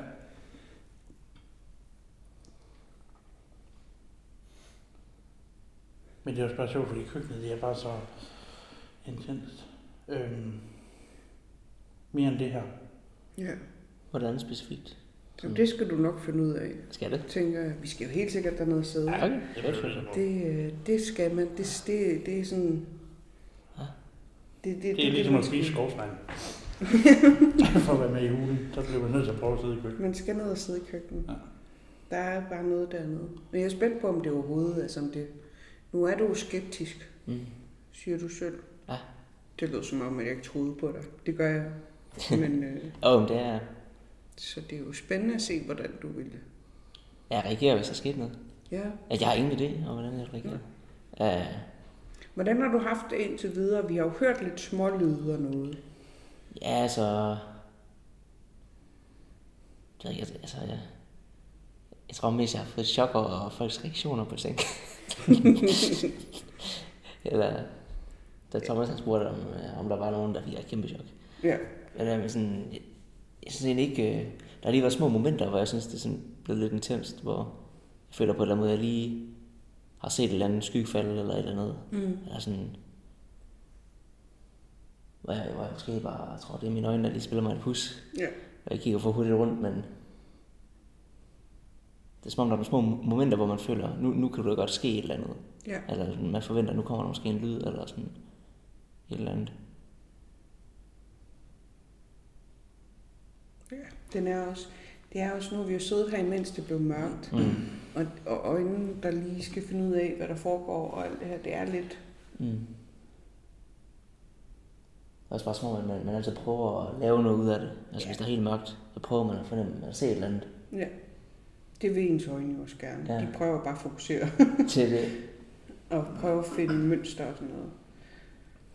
Men det er også bare sjovt, fordi køkkenet det er bare så intenst. Øhm, mere end det her. Ja. Hvordan specifikt? Jamen, det skal du nok finde ud af, Skal det? tænker jeg. Vi skal jo helt sikkert dernede og sidde. Ja, okay. Det er det, Det, øh, det skal man. Det, det, det er sådan... Ja. Det, det er ligesom man at spise skovsnegl. [LAUGHS] For at være med i hulen, så bliver man nødt til at prøve at sidde i køkkenet. Man skal ned og sidde i køkkenet. Ja. Der er bare noget dernede. Men jeg er spændt på, om det overhovedet er som det... Nu er du skeptisk, Mm. siger du selv. Ja. Det lød som om, at jeg ikke troede på dig. Det gør jeg. Men, øh, [LAUGHS] Åh, oh, det er... så det er jo spændende at se, hvordan du vil. Jeg reagerer, hvis der sker noget. Ja. At jeg har ingen idé om, hvordan jeg reagerer. Ja. Uh, Hvordan har du haft det indtil videre? Vi har jo hørt lidt smålyde og noget. ja, altså... Jeg, ikke, altså, jeg, jeg tror mest, jeg har fået chok over folks reaktioner på ting. [LAUGHS] Eller, da Thomas han spurgte, om, om der var nogen, der fik et kæmpe chok. Ja. Men sådan, jeg, synes egentlig ikke, øh, der har lige været små momenter, hvor jeg synes, det er sådan blevet lidt intenst, hvor jeg føler på en eller anden måde, at jeg lige har set et eller andet skyggefald eller et eller andet. Mm. Eller sådan, hvor jeg, hvor jeg måske bare, jeg tror, det er mine øjne, der lige spiller mig et pus. Ja. Og jeg kigger for hurtigt rundt, men det er som om, der er nogle små momenter, hvor man føler, nu, nu kan du da godt ske et eller andet. Ja. Eller man forventer, nu kommer der måske en lyd, eller sådan et eller andet. ja. Den er også... Det er også nu, vi har siddet her, imens det blev mørkt. Mm. Og, og øjnene, der lige skal finde ud af, hvad der foregår og alt det her, det er lidt... Mm. Det er også bare som om, man, man altid prøver at lave noget ud af det. Altså Ja. hvis det er helt mørkt, så prøver man at fornemme, at se et eller andet Ja. Det vil ens øjne jo også gerne. Ja. De prøver bare at fokusere til det. [LAUGHS] og prøve at finde mønster og sådan noget.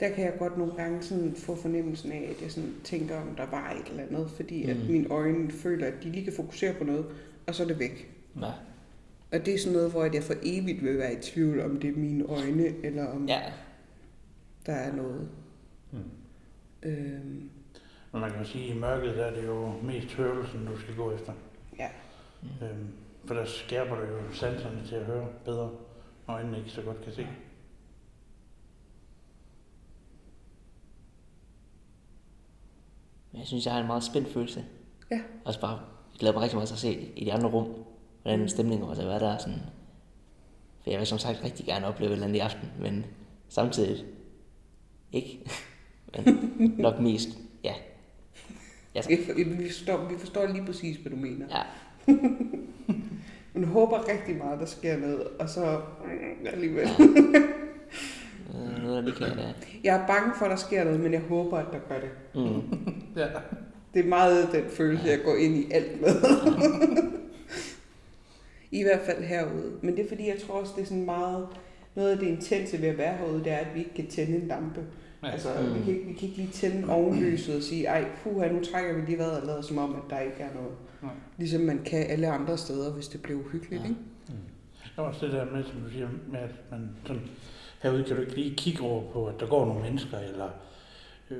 Der kan jeg godt nogle gange sådan få fornemmelsen af, at jeg sådan tænker, om der var et eller andet, fordi mm. at Mm. mine øjne føler, at de lige kan fokusere på noget, og så er det væk. Ja. Og det er sådan noget, hvor jeg for evigt vil være i tvivl, om det er mine øjne, eller om ja. der er noget. Mm. Øhm, Men man kan sige, at i mørket der er det jo mest hørelsen, du skal gå efter. ja. Øhm, for der skærper du jo sanserne til at høre bedre, og øjnene ikke så godt kan se. Men jeg synes, jeg har en meget spændt følelse. Ja. Også bare, jeg glæder mig rigtig meget til at se i de andre rum, hvordan stemningen også er, hvad der er sådan. For jeg vil som sagt rigtig gerne opleve et eller andet i aften, men samtidig ikke. [LAUGHS] men nok mest, ja. Ja, Vi, vi, forstår, vi forstår lige præcis, hvad du mener. ja. [LAUGHS] Men håber rigtig meget, der sker noget, og så mm, alligevel. Øh, Noget, der lige kan, ja. Jeg er bange for, at der sker noget, men jeg håber, at der gør det. Mm. Ja. Det er meget den følelse, jeg går ind i alt med. I hvert fald herude. Men det er fordi, jeg tror også, det er sådan meget... Noget af det intense ved at være herude, det er, at vi ikke kan tænde en lampe. Ja. Altså, Mm. vi, kan ikke, vi kan ikke lige tænde ovenlyset og sige, ej, puha, nu trækker vi lige vejret og lader som om, at der ikke er noget. Nej. Ligesom man kan alle andre steder, hvis det bliver uhyggeligt, Ja. ikke? Der er også det der med, som du siger, med at man sådan, herude kan du ikke lige kigge over på, at der går nogle mennesker, eller øh,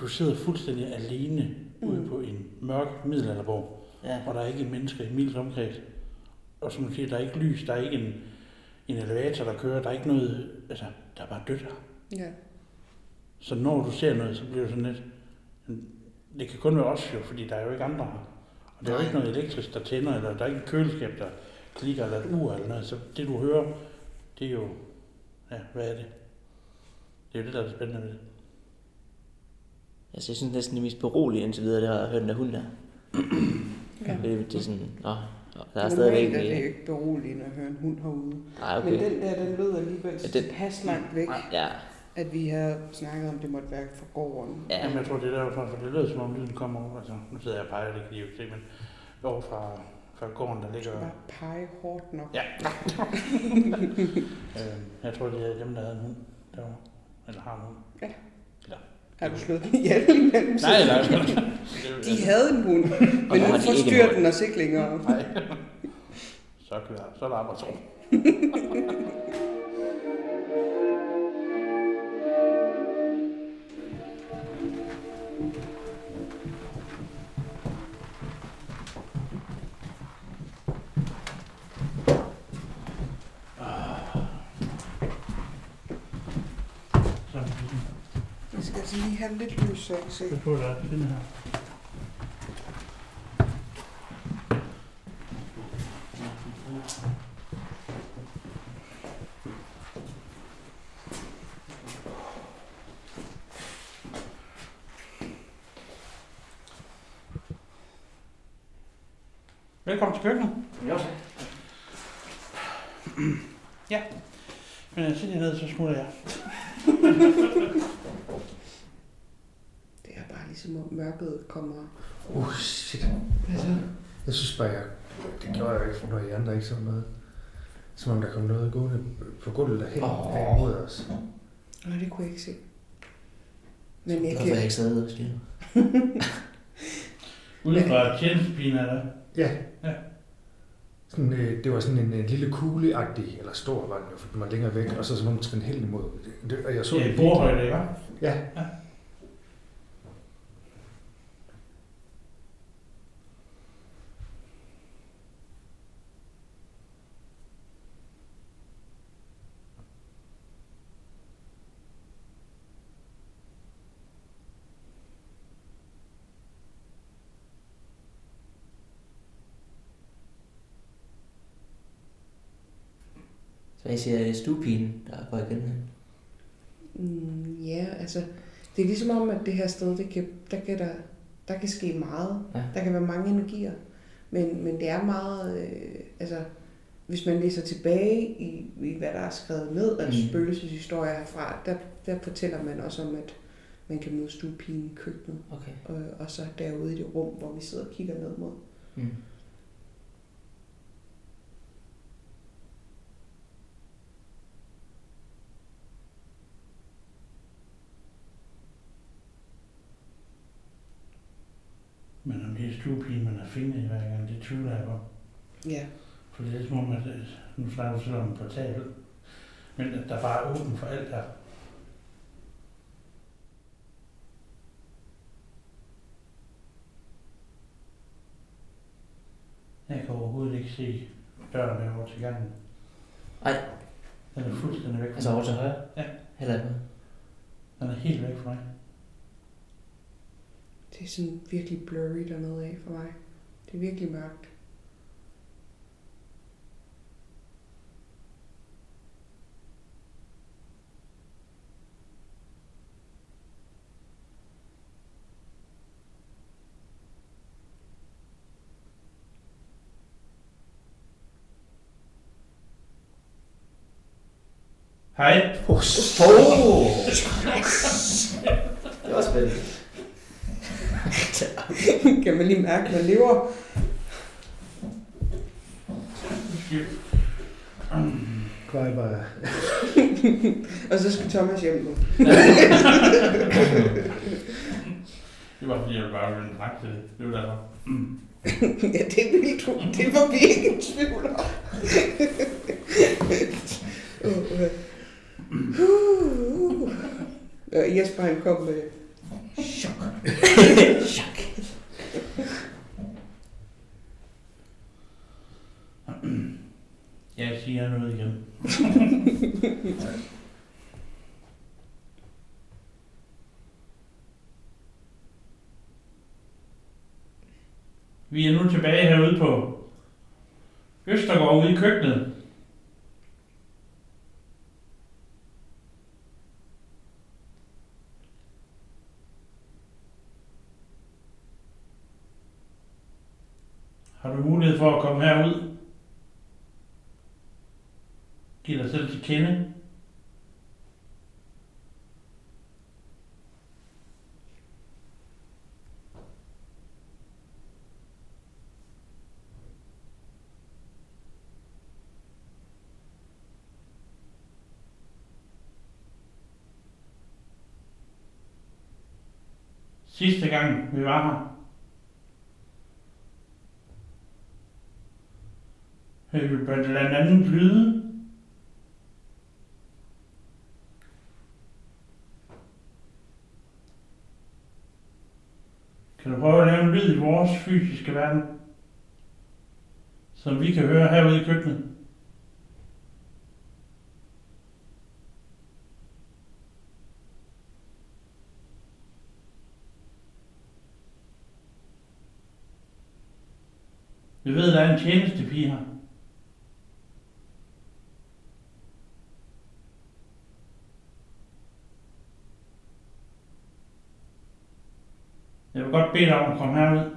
du sidder fuldstændig alene mm. ude på en mørk middelalderborg, Ja. hvor der er ikke er mennesker i mils omkreds. Og som du siger, der er ikke lys, der er ikke en, en elevator, der kører, der er ikke noget, altså, der er bare dødt her. Ja. Så når du ser noget, så bliver det sådan lidt, det kan kun være os jo, fordi der er jo ikke andre her. Og der er jo ikke noget elektrisk, der tænder, eller der er ikke et køleskab, der klikker, eller et ur eller noget. Så det du hører, det er jo, ja, hvad er det? Det er jo det, der er det spændende ved det. Altså, jeg synes næsten det mest beroligende indtil videre, det har jeg hørt den der hund der. ja. Det, det er sådan, nå, der er Normalt stadigvæk... er det ikke beroligende at høre en hund herude. Nej, Okay. Men den der, den lød alligevel Ja, den- pas langt væk, Ja, at vi har snakket om, det måtte være fra gården. ja. Jamen, jeg tror, det er derfor, for det lød som om lyden kommer over. Altså, nu sidder jeg og peger, det kan I jo ikke se, men over fra, fra gården, der Du ligger... skal bare pege hårdt nok. Ja. [LAUGHS] øh, jeg tror, det er dem, der havde en hund derovre. Eller har en hund. Ja. Eller, Har du slået den ihjel imellem? [LAUGHS] Nej, nej. De havde en hund, [LAUGHS] men nu forstyrrer den os ikke længere. Nej. Så kører så er der arbejdsro. have lidt lys, så jeg kan se. Jeg prøver at den her. Thank you. Kommer. Uh, shit. Altså, Jeg synes bare, jeg... Det gjorde jeg ikke, for når I andre ikke så noget. Som om der kom noget gående på gulvet derhen Åh. oh. imod os. nej, det kunne jeg ikke se. Men jeg Hvorfor er jeg kan... ikke stadig ude og styre? Ude fra tjenestepigen er der. Ja. Ja. Sådan, øh, det var sådan en, en lille kugleagtig, eller stor var den jo, for den var længere væk, og så sådan nogle trin hen imod. Det, og jeg så Det det er bordhøjde, ikke? Ja. Ja. Jeg siger, er stuepigen, der går igen. Mm, ja, altså, det er ligesom om, at det her sted, det kan, der, kan der, der kan ske meget. Ja. Der kan være mange energier. Men, men det er meget, øh, altså, hvis man læser tilbage i, i hvad der er skrevet ned af mm. spøgelseshistorier herfra, der, der fortæller man også om, at man kan møde stuepigen i køkkenet, Okay. og, og så derude i det rum, hvor vi sidder og kigger ned mod. Mm. Men om det er stuepigen, man har fingre i hver gang, det tvivler jeg på. Ja, For det er som om, at øh, nu snakker selv om en portal, men at der bare er åben for alt her. Jeg kan overhovedet ikke se døren med over til gangen. Ej. Den er fuldstændig væk fra Altså over til højre? Ja. Heller ikke. Den er helt væk fra mig. Det er sådan virkelig blurry dernede af for mig. Det er virkelig mørkt. Hej. Oh! det var spændende. [LAUGHS] kan man lige mærke, man lever. Kvej bare... Og så skal Thomas hjem nu. [LAUGHS] Det var fordi, jeg bare ville til det. Det var derfor. [LAUGHS] ja, det vil du. Det var vi ikke i tvivl om. uh, uh. Uh. Og Jesper han kom med [LAUGHS] chok. Jeg siger noget igen. [LAUGHS] Vi er nu tilbage herude på Østergaard ude i køkkenet. Har du mulighed for at komme herud? Giv dig selv til kende. Sidste gang vi var her, hørte vil blandt andet lyde. Kan du prøve at lave en lyd i vores fysiske verden, som vi kan høre herude i køkkenet? Vi ved, der er en tjenestepige her. Godt bede dig om at komme herud.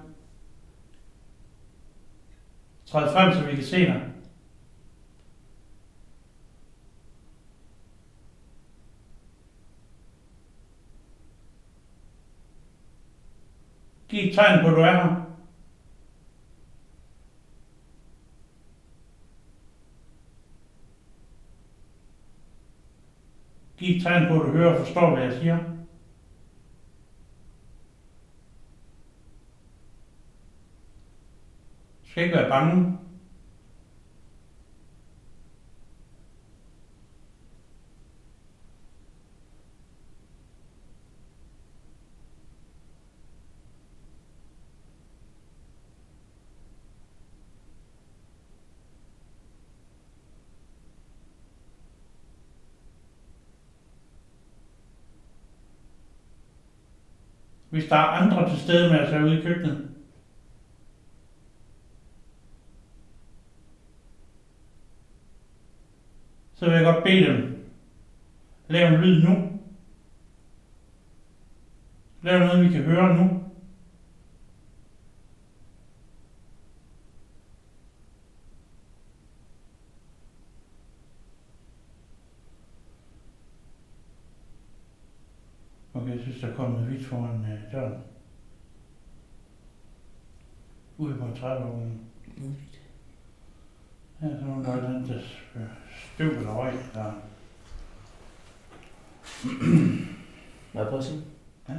Træd frem, så vi kan se dig. Giv et tegn på, at du er her. Giv et tegn på, at du hører og forstår, hvad jeg siger. Du skal ikke være bange. Hvis der er andre til stede med os herude i køkkenet, så vil jeg godt bede dem, lave en lyd nu. Lav noget, vi kan høre nu. Okay, jeg synes, der kom noget hvidt foran øh, døren. Ude på trævognen. Noget hvidt må der være den der støv eller røg, der... Må jeg prøve at sige? Ja.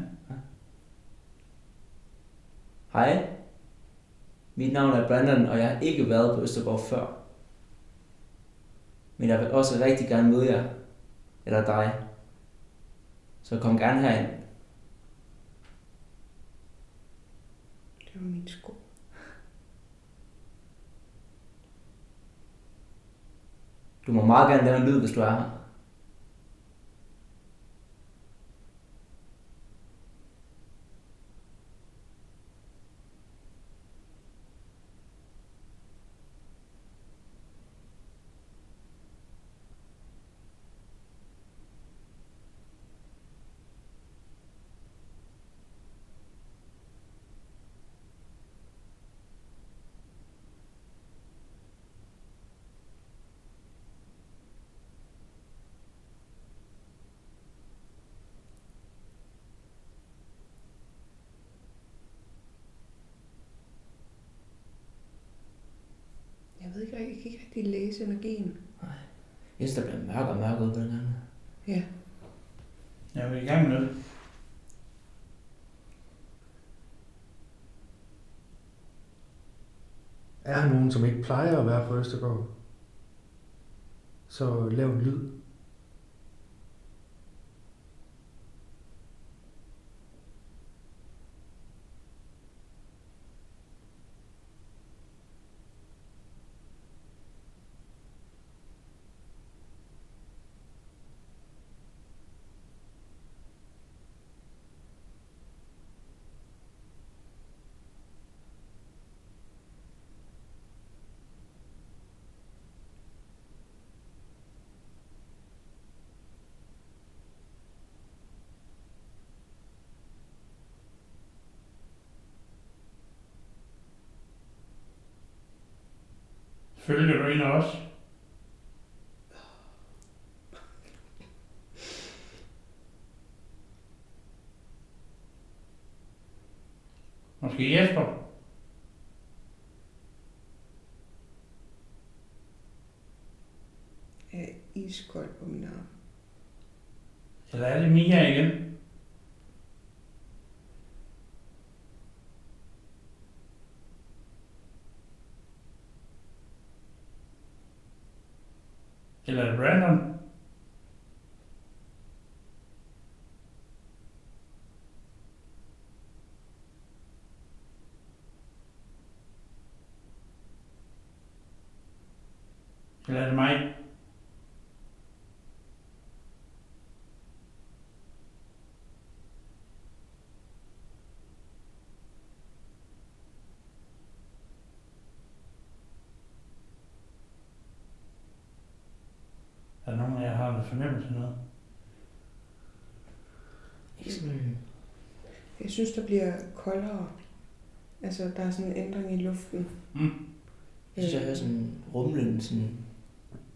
Hej. Mit navn er Brandon, og jeg har ikke været på Østergaard før. Men jeg vil også rigtig gerne møde jer. Eller dig. Så kom gerne herind. Det var min sko. Du må meget gerne lave en lyd, hvis du er her. Jeg ved ikke, rigtig- læse energien. Jeg synes, der bliver mørkere og mørkere ud på den anden. Ja. Jeg vil i gang med. Er der nogen, som ikke plejer at være på Østergaard? Så lav en lyd. Følger du en af os? Måske Jesper? Jeg er iskold på min arm. Eller er det Mia igen? Eller er det Brandon? Eller er det mig? Er der nogen af jer, der har af noget? Ikke sådan... Jeg synes, der bliver koldere. Altså, der er sådan en ændring i luften. Mm. Jeg synes, jeg hører sådan en rumlen sådan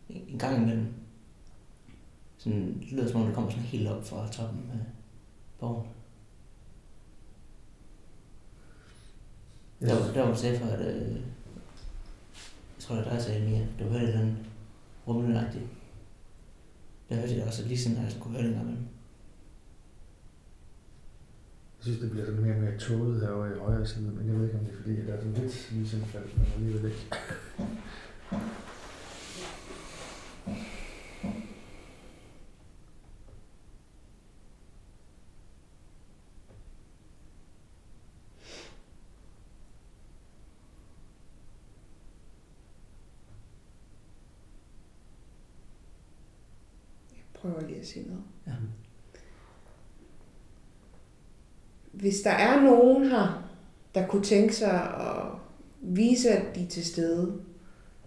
en gang imellem. Sådan, det lyder som om, det kommer sådan helt op fra toppen af borgen. Der, var- der var du sagde for, at øh, jeg tror, det var dig, der sagde Mia, du hørte et eller andet rumlenagtigt. Jeg hørte jeg også lige siden, at jeg skulle høre det en imellem. Jeg synes, det bliver sådan mere og mere tåget herovre i højre side, men jeg ved ikke, om det er fordi, der er sådan lidt lysindfald, men alligevel ikke. Jeg prøver lige at sige noget. Ja. Hvis der er nogen her, der kunne tænke sig at vise, at de er til stede,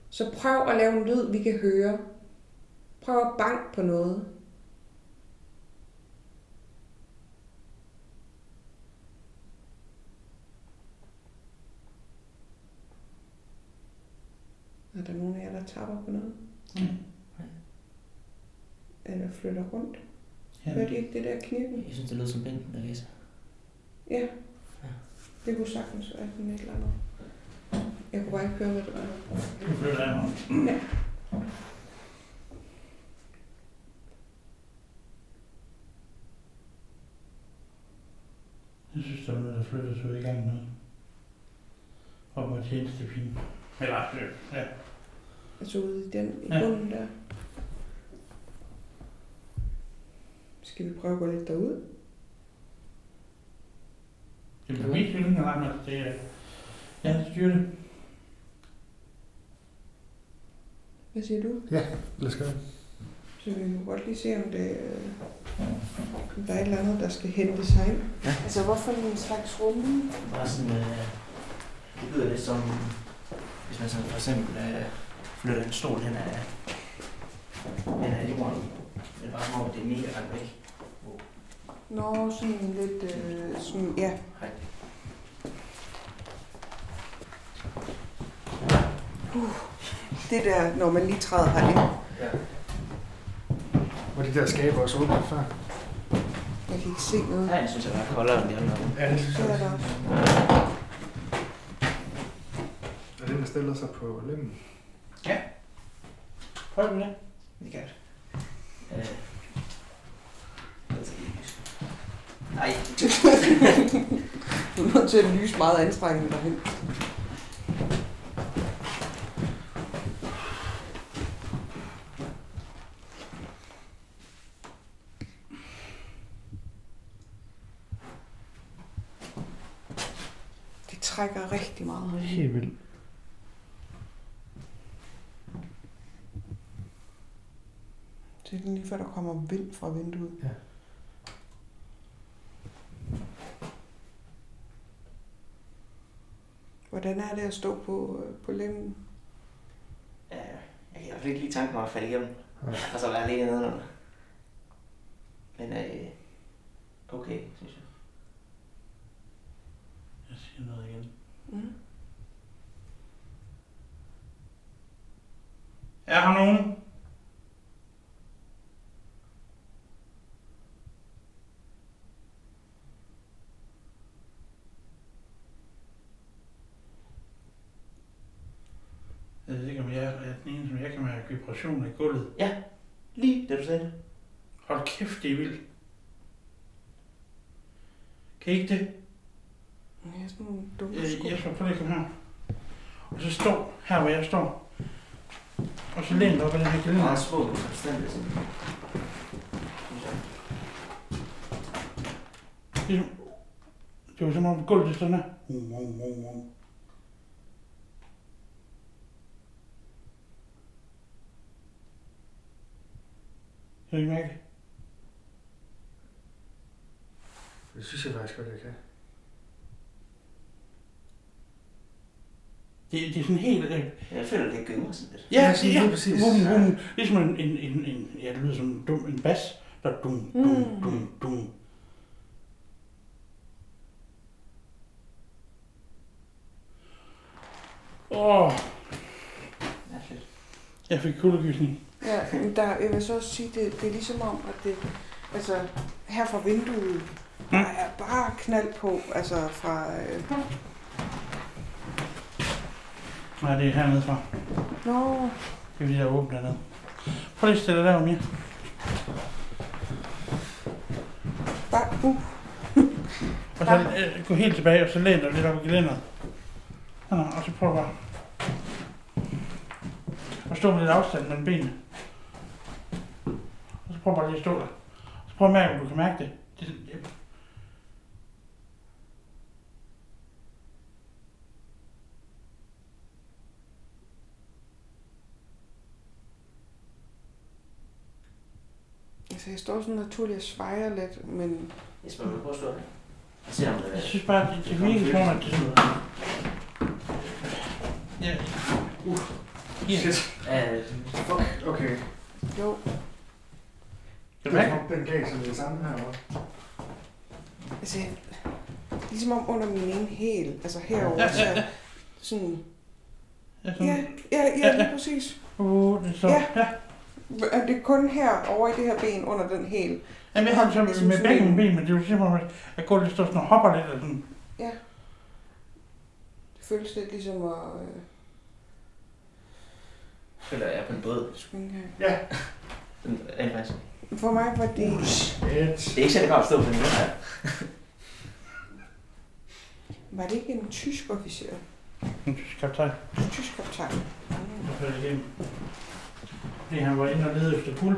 så prøv at lave en lyd, vi kan høre. Prøv at banke på noget. Er der nogen af jer, der tapper på noget? Nej. Eller flytter rundt? Ja. Hørte I ikke det der knirken? Jeg synes, det lyder som bænken, der læser. Ja. Det kunne sagtens være sådan et eller andet. Jeg kunne bare ikke høre, hvad det var. Flytter jeg mig. Ja. Jeg synes, der er noget, der flytter sig ud i gang nu. Op mod tjenestepinen. Eller, øh, ja. Altså ude i den i Ja. bunden der. Skal vi prøve at gå lidt derud? Det er mit kylling, eller andet. Det er... Ja, det styrer det. Hvad siger du? Lad os gøre det. Så vi kan godt lige se, om det, øh, om der er et eller andet, der skal hentes herind. Ja. Altså, hvorfor en slags rum? Bare sådan, øh, det lyder lidt som, hvis man sådan for eksempel øh, flytter en stol hen ad, hen ad jorden. Det er bare som om, det er mega langt væk. Nå, sådan lidt, øh, sådan, ja. Hej. Det der, når man lige træder herind. Ja. Var de der skaber også åbne før? Jeg kan ikke se noget. Synes jeg, der er koldere end de andre. Ja, det synes Så er jeg der også. Er den, der stiller sig på lemmen? Prøv med det. Det kan jeg. Øh. jeg skal lige lyse. Nej. [LAUGHS] Du er nødt til at lyse meget anstrengende derhen. Det trækker rigtig meget. Helt vildt. Det er lige før, der kommer vind fra vinduet. Ja. Hvordan er det at stå på, øh, på lemmen? Ja, jeg kan i hvert fald ikke lige tanke mig at falde igennem. Nej. Og så være alene nedenunder. Men øh, okay, synes jeg. Jeg siger noget igen. Mm. Er her nogen? Jeg ved ikke, om jeg er den ene, som jeg kan mærke vibrationer i gulvet. Lige det du sagde det. Hold kæft, det er vildt. Kan I ikke det? Jeg er sådan nogle dumme Jeg, sko. jeg skal prøve at komme her. Og så stå her, hvor jeg står. Og så læn dig op ad den her Det er gelænder. meget små jeg. Ligesom, det var som om gulvet det sådan her. Uh, uh, uh, uh. Kan du mærke det? Det synes jeg faktisk godt, jeg kan. Det, det er sådan helt... Øh, Jeg føler, det gynger sådan lidt. ja, Ja, ja, sådan ja. lige præcis. Vum, Ja. vum. Ligesom en, en, en, en, ja, det lyder som en, dum, en bas, der dum, dum, Mm. dum, dum. Åh, Jeg fik kuldegysning. Ja, men der, jeg vil så også sige, det, det er ligesom om, at det, altså, her fra vinduet, der er bare knald på, altså fra, øh, Nej, det er hernede fra. nå, Det er fordi, der er åbent dernede. Prøv lige at stille dig der, Mia. bare, uh, Og så øh, gå helt tilbage, og så læn dig lidt op i gelænderet. Sådan, og så prøv bare. Og stå med lidt afstand mellem benene. Og så prøv bare lige at stå der. Så prøv at mærke, om du kan mærke det. det det- altså jeg står sådan naturligt og svejer lidt, men Jesper, vil du prøve at stå her? Og se om det Jeg synes bare, det, det virker som om, at det er sådan... Ja. Uh. Ja. Shit. Ja, Fuck, okay. jo, Kan du mærke? Den gav sig det samme her også. altså, ligesom om under min ene hæl, altså herover, Ja, så ja, ja. sådan, Ja, sådan. ja, ja, ja, lige præcis. Uh, det er så. Ja. Ja. Er det kun her over i det her ben under den hæl? Jamen, jeg har det Ligesom så med sådan begge mine ben, men det er jo simpelthen, at jeg går lidt sådan og hopper lidt og sådan. Det føles lidt ligesom at... Øh, føler jeg er på en båd. Ja. Den er faktisk. For mig var det... Shit. Det er ikke særlig godt at stå på den her. Var det ikke en tysk officer? En tysk kaptajn, En tysk kaptajn? der faldt igennem. Fordi han var inde og lede efter guld.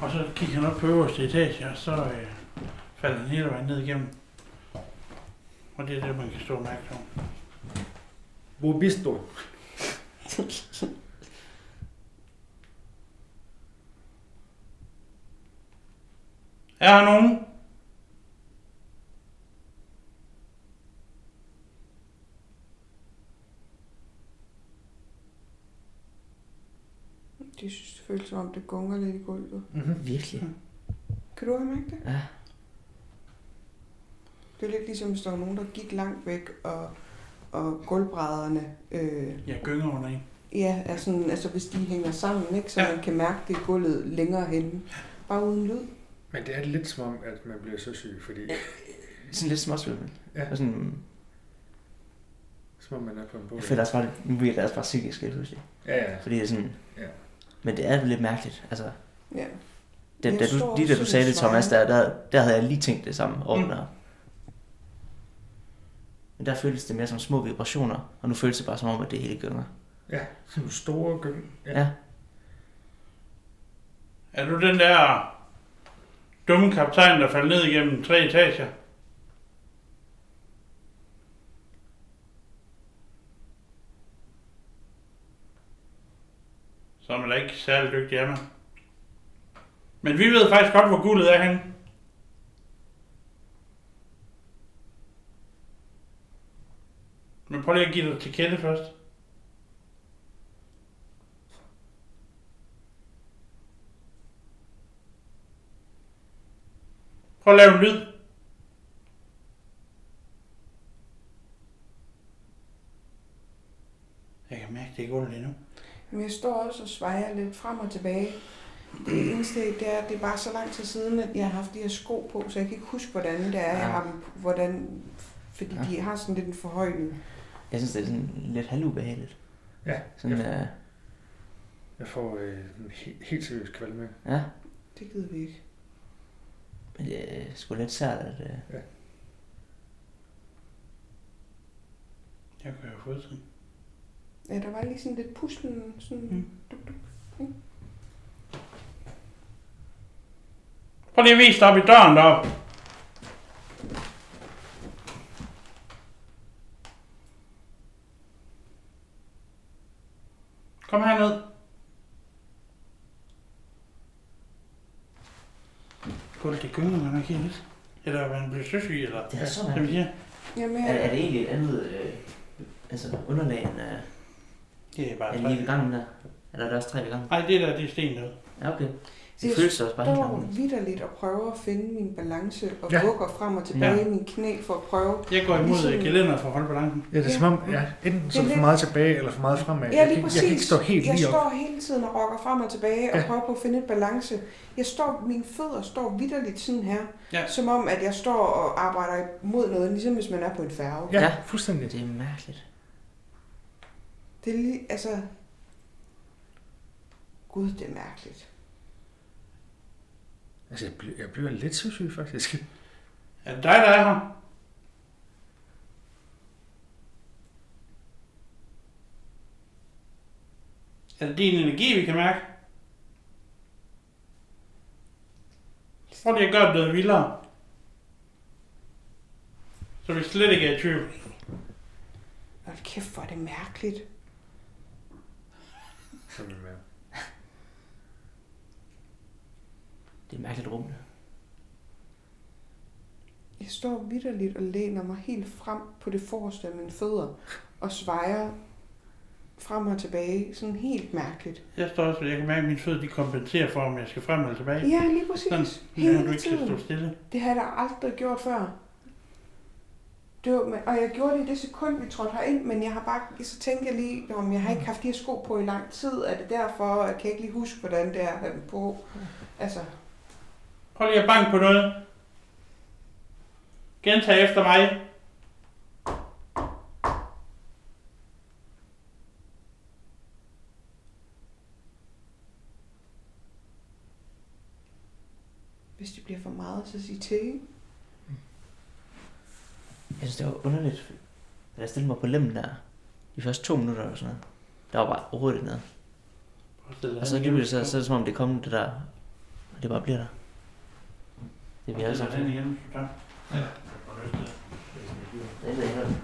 Og så gik han op på øverste etage, og så øh, faldt han hele vejen ned igennem. Og det er det, man kan stå og mærke på. Hvor bist du? [LAUGHS] Er der nogen? Det synes, det føles som om, det gunger lidt i gulvet. Mm-hmm. Virkelig? Kan du have mærket det? Ja. Det er lidt ligesom, hvis der var nogen, der gik langt væk, og, og gulvbrædderne, øh, Jeg gynger under en. ja, er sådan, altså hvis de hænger sammen, ikke, så Ja. man kan mærke det i gulvet længere henne. Bare uden lyd. Men det er lidt som om, at man bliver så syg, fordi Sådan lidt småsvømmende. Ja. Og sådan, som om man er på en båd. jeg føler også bare, nu bliver det også bare psykisk helt pludselig. Ja, ja. Fordi det er sådan... Ja. Men det er lidt mærkeligt. Altså, Ja. da, Jeg da du, lige da du sagde det, Thomas, der, der, der havde jeg lige tænkt det samme over Mm. Men der føltes det mere som små vibrationer, og nu føles det bare som om, at det hele gynger. Ja, nogle store gyng. Ja. ja. Er du den der dumme kaptajn, der faldt ned igennem tre etager? Så er man da ikke særlig dygtig af mig. Men vi ved faktisk godt, hvor guldet er henne. Men prøv lige at give dig til kende først. Prøv at lave en lyd. Jeg kan mærke, det er gulvet endnu. Men jeg står også og svejer lidt frem og tilbage. Det eneste, det er, at det er bare så lang tid siden, at jeg har haft de her sko på, så jeg kan ikke huske, hvordan det er, jeg har dem, hvordan, fordi de har sådan lidt en forhøjning. Jeg synes, det er sådan lidt halvubehageligt. Ja, Sådan, jeg, øh, jeg får øh, en he- helt seriøs kvalme. ja. Det gider vi ikke. Men det er sgu lidt sært, at... Øh, Jeg kan jo få det. Ja, der var lige sådan lidt puslen, sådan Mm. duk, duk. Prøv lige at vise dig op i døren deroppe. Kom herned. Gulvet, det gynger man ikke helt. Eller man bliver søsyg, eller det er så mærkeligt. siger. Jamen, Er, er jeg, det egentlig et andet øh, altså underlag end, øh, Det er bare end lige ved gangen der? Eller er der også tre ved gangen? Nej, det der, det er sten derude. Ja, okay. Det jeg føles også bare helt står vidderligt og prøver at finde min balance og Ja. vugger frem og tilbage Ja. i min knæ for at prøve. Jeg går imod Ligesom- gelænder for at holde balancen. Ja, det er Ja. som om, ja, enten så er Det er du for meget tilbage, eller for meget fremad. Ja, jeg, lige kan, præcis. ikke- jeg kan ikke stå helt jeg lige op. står hele tiden og rokker frem og tilbage og Ja. prøver på at finde et balance. Jeg står, mine fødder står vidderligt sådan her, Ja. som om at jeg står og arbejder mod noget, ligesom hvis man er på en færge. Ja, Ja. fuldstændig. Det er mærkeligt. Det er lige, altså... Gud, det er mærkeligt. Altså, jeg bliver, jeg bliver lidt søsyg, faktisk. Er det dig, der er her? Er det din energi, vi kan mærke? Lige at gøre det noget vildere. Så vi slet ikke er i tvivl. Hold kæft, hvor er det mærkeligt. Så er vi med. Det er et mærkeligt rum. det. Jeg står vidderligt og læner mig helt frem på det forreste af mine fødder og svejer frem og tilbage. Sådan helt mærkeligt. Jeg står også, jeg kan mærke, at mine fødder de kompenserer for, om jeg skal frem eller tilbage. Ja, lige Sådan, præcis. du Hele ikke skal stå tiden. stille. Det har jeg da aldrig gjort før. Det var, og jeg gjorde det i det sekund, vi trådte herind, men jeg har bare, så tænkte jeg lige, om jeg har ikke haft de her sko på i lang tid, er det derfor, jeg kan ikke lige huske, hvordan det er at have dem på. Altså, Prøv lige at banke på noget. Gentag efter mig. hvis det bliver for meget, så sig til, ikke? Jeg synes, det var underligt. Da jeg stillede mig på lemmen der, de første to minutter eller sådan noget, der var bare overhovedet noget. Og så lige pludselig, så, så er det som om det kom det der, og det bare bliver der. Det er vi alle sammen. den igen. Så. Det er det,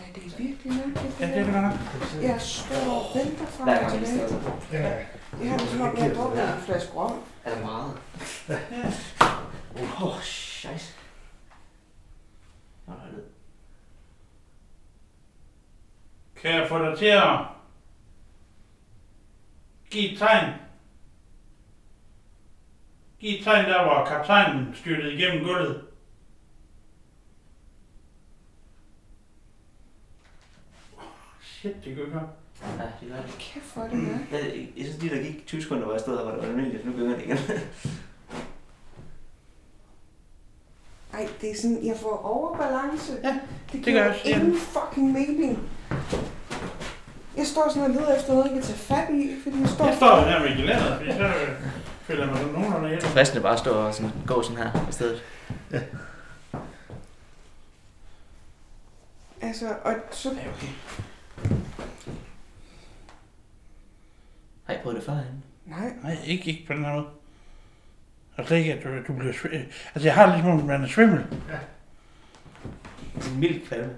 Ja, det er virkelig mærkeligt. Ja, det er det godt nok. Jeg står og venter og gang vi tilbage. Ja, Jeg har det som om, jeg har drukket en flaske rom. Er der meget? Åh, oh, scheisse. Nå. Kan jeg få dig til at give et tegn? Giv et tegn der, hvor kaptajnen styrtede igennem gulvet. Shit, det gør. Ja, det gør det. Kæft, hvor er det mærkeligt. Jeg, jeg synes lige, der gik 20 sekunder, hvor jeg stod der, hvor det var almindeligt. Nu gynger det igen. [LAUGHS] Ej, det er sådan, jeg får overbalance. Ja, det det gør jeg ingen fucking mening. Jeg står sådan og leder efter noget, jeg kan tage fat i, fordi jeg står... Jeg står her med gelænderet, fordi så mig sådan nogenlunde hjælp. Det er fristende bare at stå og sådan, gå sådan her i stedet. Altså, og så... Ja, okay. Har I prøvet det før herinde? Nej, Nej, ikke, ikke på den her måde. Altså ikke, at du, du bliver svimmel. Altså jeg har det ligesom, at man er svimmel. Sådan en mild kvalme.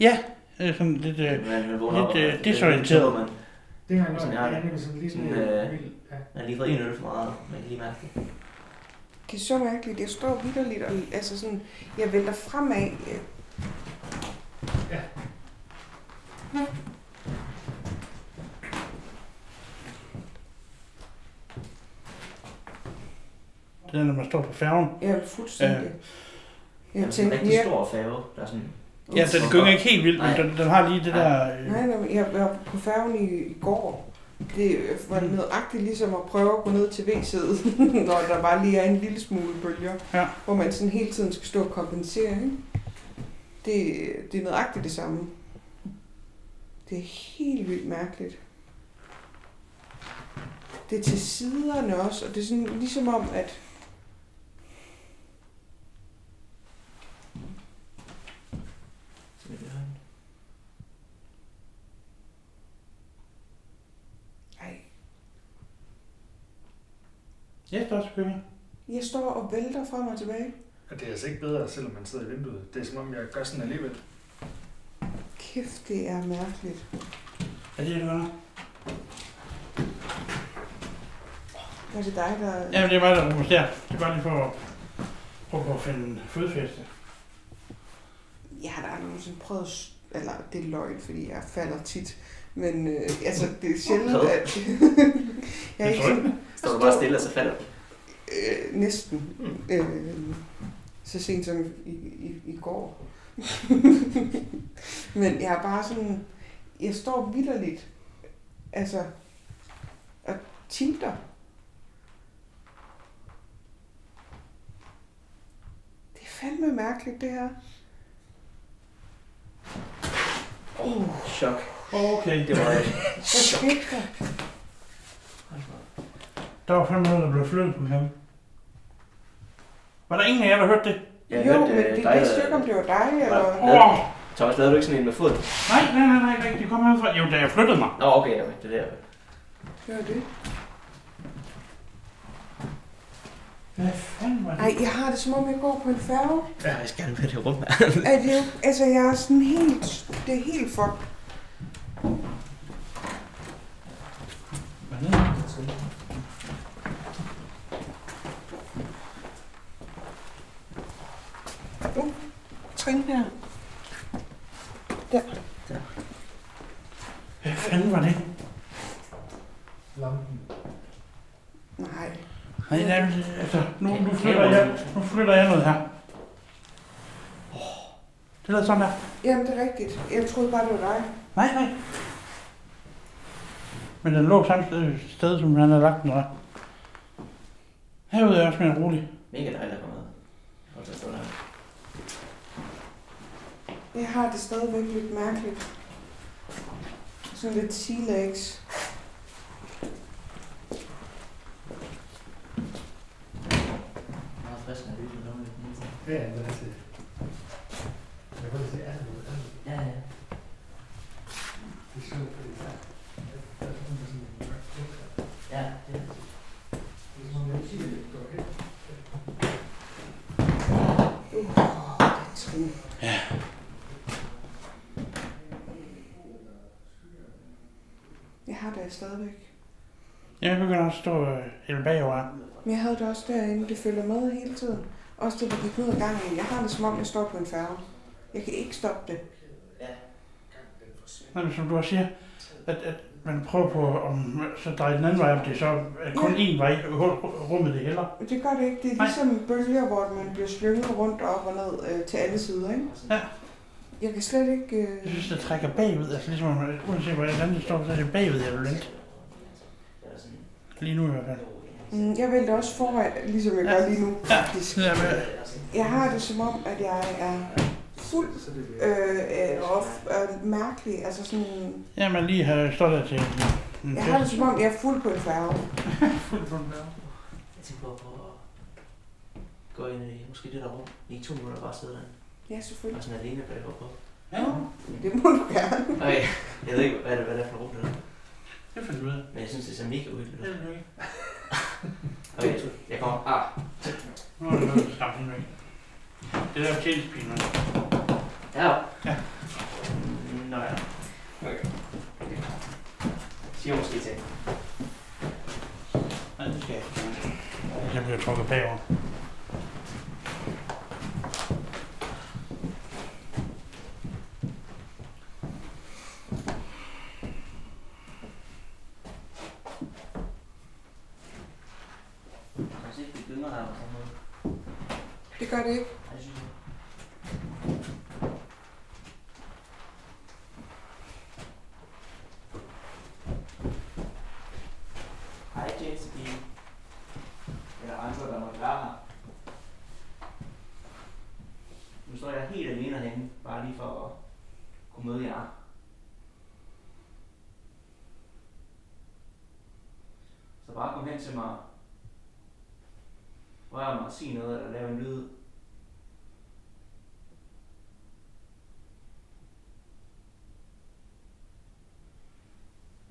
Ja, det er sådan lidt... Øh, Man, man Lidt, øh, desorienteret. Man, det er Sådan en har det. er sådan lige sådan Sådan, øh, vild. Ja. man har lige fået en øl for meget, man kan lige mærke det. det er så mærkeligt. Jeg står vidderligt og... Altså sådan, jeg vælter fremad. øh, det er, når man står på færgen. Jeg er fuldstændig... Ja. Jeg Det er en rigtig stor færge, der er sådan... Ja, den gynger ikke helt vildt, men den, den har lige det der... Øh, Nej, nej, jeg var på færgen i, i går. Det var nødagtigt ligesom at prøve at gå ned til WC'et, [LAUGHS] når der bare lige er en lille smule bølger. Ja. Hvor man sådan hele tiden skal stå og kompensere, ikke? Det, det er nødagtigt det samme. Det er helt vildt mærkeligt. Det er til siderne også, og det er sådan ligesom om, at Så vi kan høre den. ej, Ja, står også jeg står og vælter frem og tilbage. Og det er altså ikke bedre, selvom man sidder i vinduet. Det er som om, jeg gør sådan alligevel. Kæft, det er mærkeligt. Er det godt nok. Er det dig, der... Ja, det er mig, der rumsterer. Det er bare lige for at prøve at finde fodfæste. Jeg har da aldrig nogensinde prøvet, eller det er løgn, fordi jeg falder tit, Men øh, altså, det er sjældent, Hvad? at... [LAUGHS] jeg er ikke sådan, Står du bare stille, og så falder øh, næsten. Mm. Øh, så sent som i, i, i går. [LAUGHS] Men jeg er bare sådan... Jeg står vidderligt. Altså... Og tilter. Det er fandme mærkeligt, det her. Oh, chok. Okay. Det var et chok. der? Var fandme noget, der blev flyttet på ham. Var der ingen af jer, der hørte det? Jeg jo, hørte, men øh, det dig, vidste ikke, om det var dig, eller... Åh! Thomas, lavede du ikke sådan en med foden? Nej, nej, nej, nej, nej, det kom herfra. Jo, da jeg flyttede mig. Nå, okay, okay, det er der. Det var det. Hvad fanden var det? Ej, jeg har det som om, jeg går på en færge. Ja, jeg skal gerne med det rum her. Er det jo, altså, jeg er sådan helt... Det er helt fucked. Det? Trin her. Der. Hvad fanden var det? Lampen. Nej. Nej, det altså, nu, nu, flytter jeg, nu flytter jeg noget her. Det lyder sådan der. Jamen, det er rigtigt. Jeg troede bare, det var dig. Nej, nej. Men den lå samme sted, sted som han havde lagt den der. Herude er jeg også mere rolig. Mega dejligt at komme ud. Og så stå der. Jeg har det stadigvæk lidt mærkeligt. Sådan lidt sea legs. Meget frisk og lyset noget. Ja, lad os se. Jeg kan godt se, at det er Ja, ja. det er sjovt, fordi der der er sådan sådan en mørk lugt her. Ja, det er Det er som om, jeg kigger lidt, går hen. Trin. Jeg stadigvæk. Jeg begynder også at stå øh, helt bagover. Men jeg havde det også derinde. Det følger med hele tiden. Også det, der gik ned ad gangen. Jeg har det som om, jeg står på en færge. Jeg kan ikke stoppe det. Nej, men som du også siger, at, at man prøver på om så dreje den anden vej, om det så er kun Ja. én vej, rummet det heller. Det gør det ikke. Det er Nej. ligesom bølger, hvor man bliver slynget rundt og op og ned øh, til alle sider, ikke? Ja. Jeg kan slet ikke... Øh... Jeg synes, det trækker bagud. Altså ligesom, uanset hvordan det står, så er det bagud, jeg vil vente. Lige nu i hvert fald. Mm, jeg vælter også foran, ligesom jeg Ja. gør lige nu, faktisk. Ja, Jeg har det som om, at jeg er fuld øh, øh, og øh, mærkelig. Altså sådan... ja, man lige har stået der til en, en Jeg har det som om, jeg er fuld på en færge. [LAUGHS] fuld på den der. Jeg tænker på at gå ind i måske det der rum. I to minutter bare sidde der. Ja, selvfølgelig. Og sådan alene bag på. Ja, Det må du gerne. Okay, jeg ved ikke, hvad det, hvad det er for rum, det er. det finder du ud af. Men jeg synes, det ser mega uhyggeligt Det ud. er det ikke. Okay, jeg kommer. Ah, Nu er det skam væk. Det der tjenestepin, man. ja. Ja. Nå ja. Okay. Siger måske til. Nej, det skal jeg ikke. Jeg bliver trukket bagover. Jeg kan se, at det gynger her på sådan noget. Det gør det ikke. Ej, det. Hej, tjenestepige. Eller andre, der måtte være her. Nu står jeg helt alene herinde, bare lige for at kunne møde jer. Så bare kom hen til mig, rør mig og sige noget, eller lave en lyd.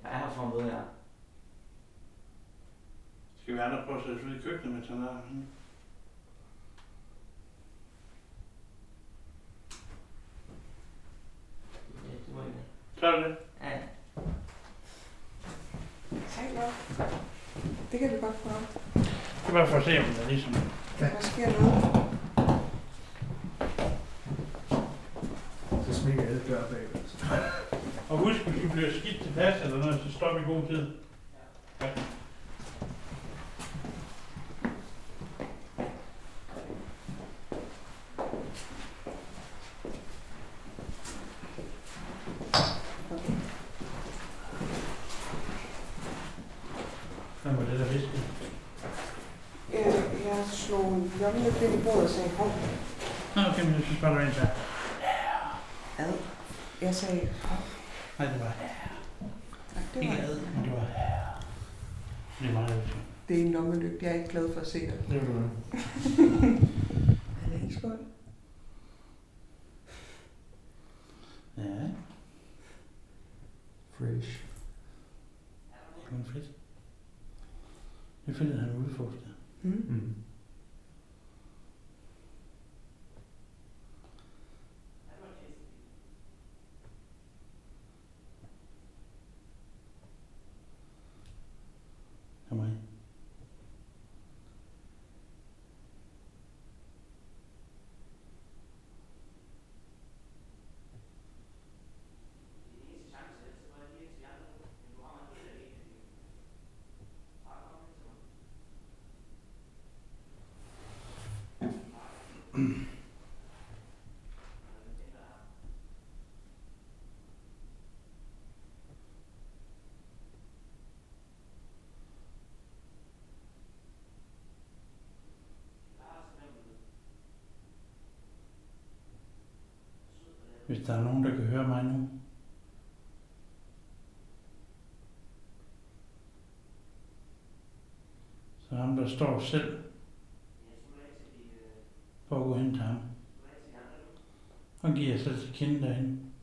Jeg er her for at møde jer. Skal vi andre prøve at sætte os ud i køkkenet, mens han er herinde? Ja, det må jeg ikke. Så er det det. Ja. Tal op. Det kan vi godt prøve. Det er bare for at se, om der ligesom... Hvad sker der nu? Så smækker alle døre bagved. Okay. huske, hvis vi bliver skidt til plads eller noget, så står vi i god tid. Ja. Hvad var det, der viskede? Øh, jeg slog lommen lidt ind i bordet og sagde, hov, Nå, okay, men jeg synes bare, der var en der. ad. Jeg sagde, hov, Nej, det var nej, det ikke var ad, men det var Det er meget vigtigt. Det er en lommelygte. Jeg er ikke glad for at se dig. Det var det. Er det ikke skål? Ja, Fresh. det var fedt. Det er fedt, at han er udforsket. Mm. Mm. Kom med. Hvis der er nogen, der kan høre mig nu. Så ham, der står selv. For at gå hen til ham. Og giver sig til kende derhen.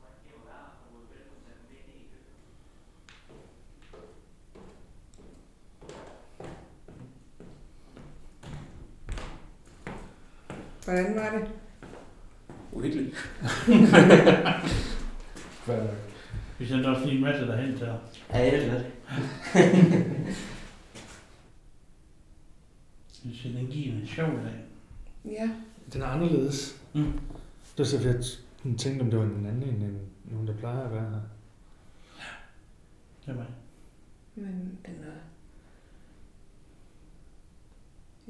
Hvordan var det? Uhyggeligt. [LAUGHS] Hvad Vi sendte også lige en masse derhen til. Ja, jeg er det. Jeg synes, den giver en sjov dag. Ja. Den er anderledes. Mm. Det var så, jeg tænkte, om det var en anden end en- nogen, der plejer at være her. Det var Men den er...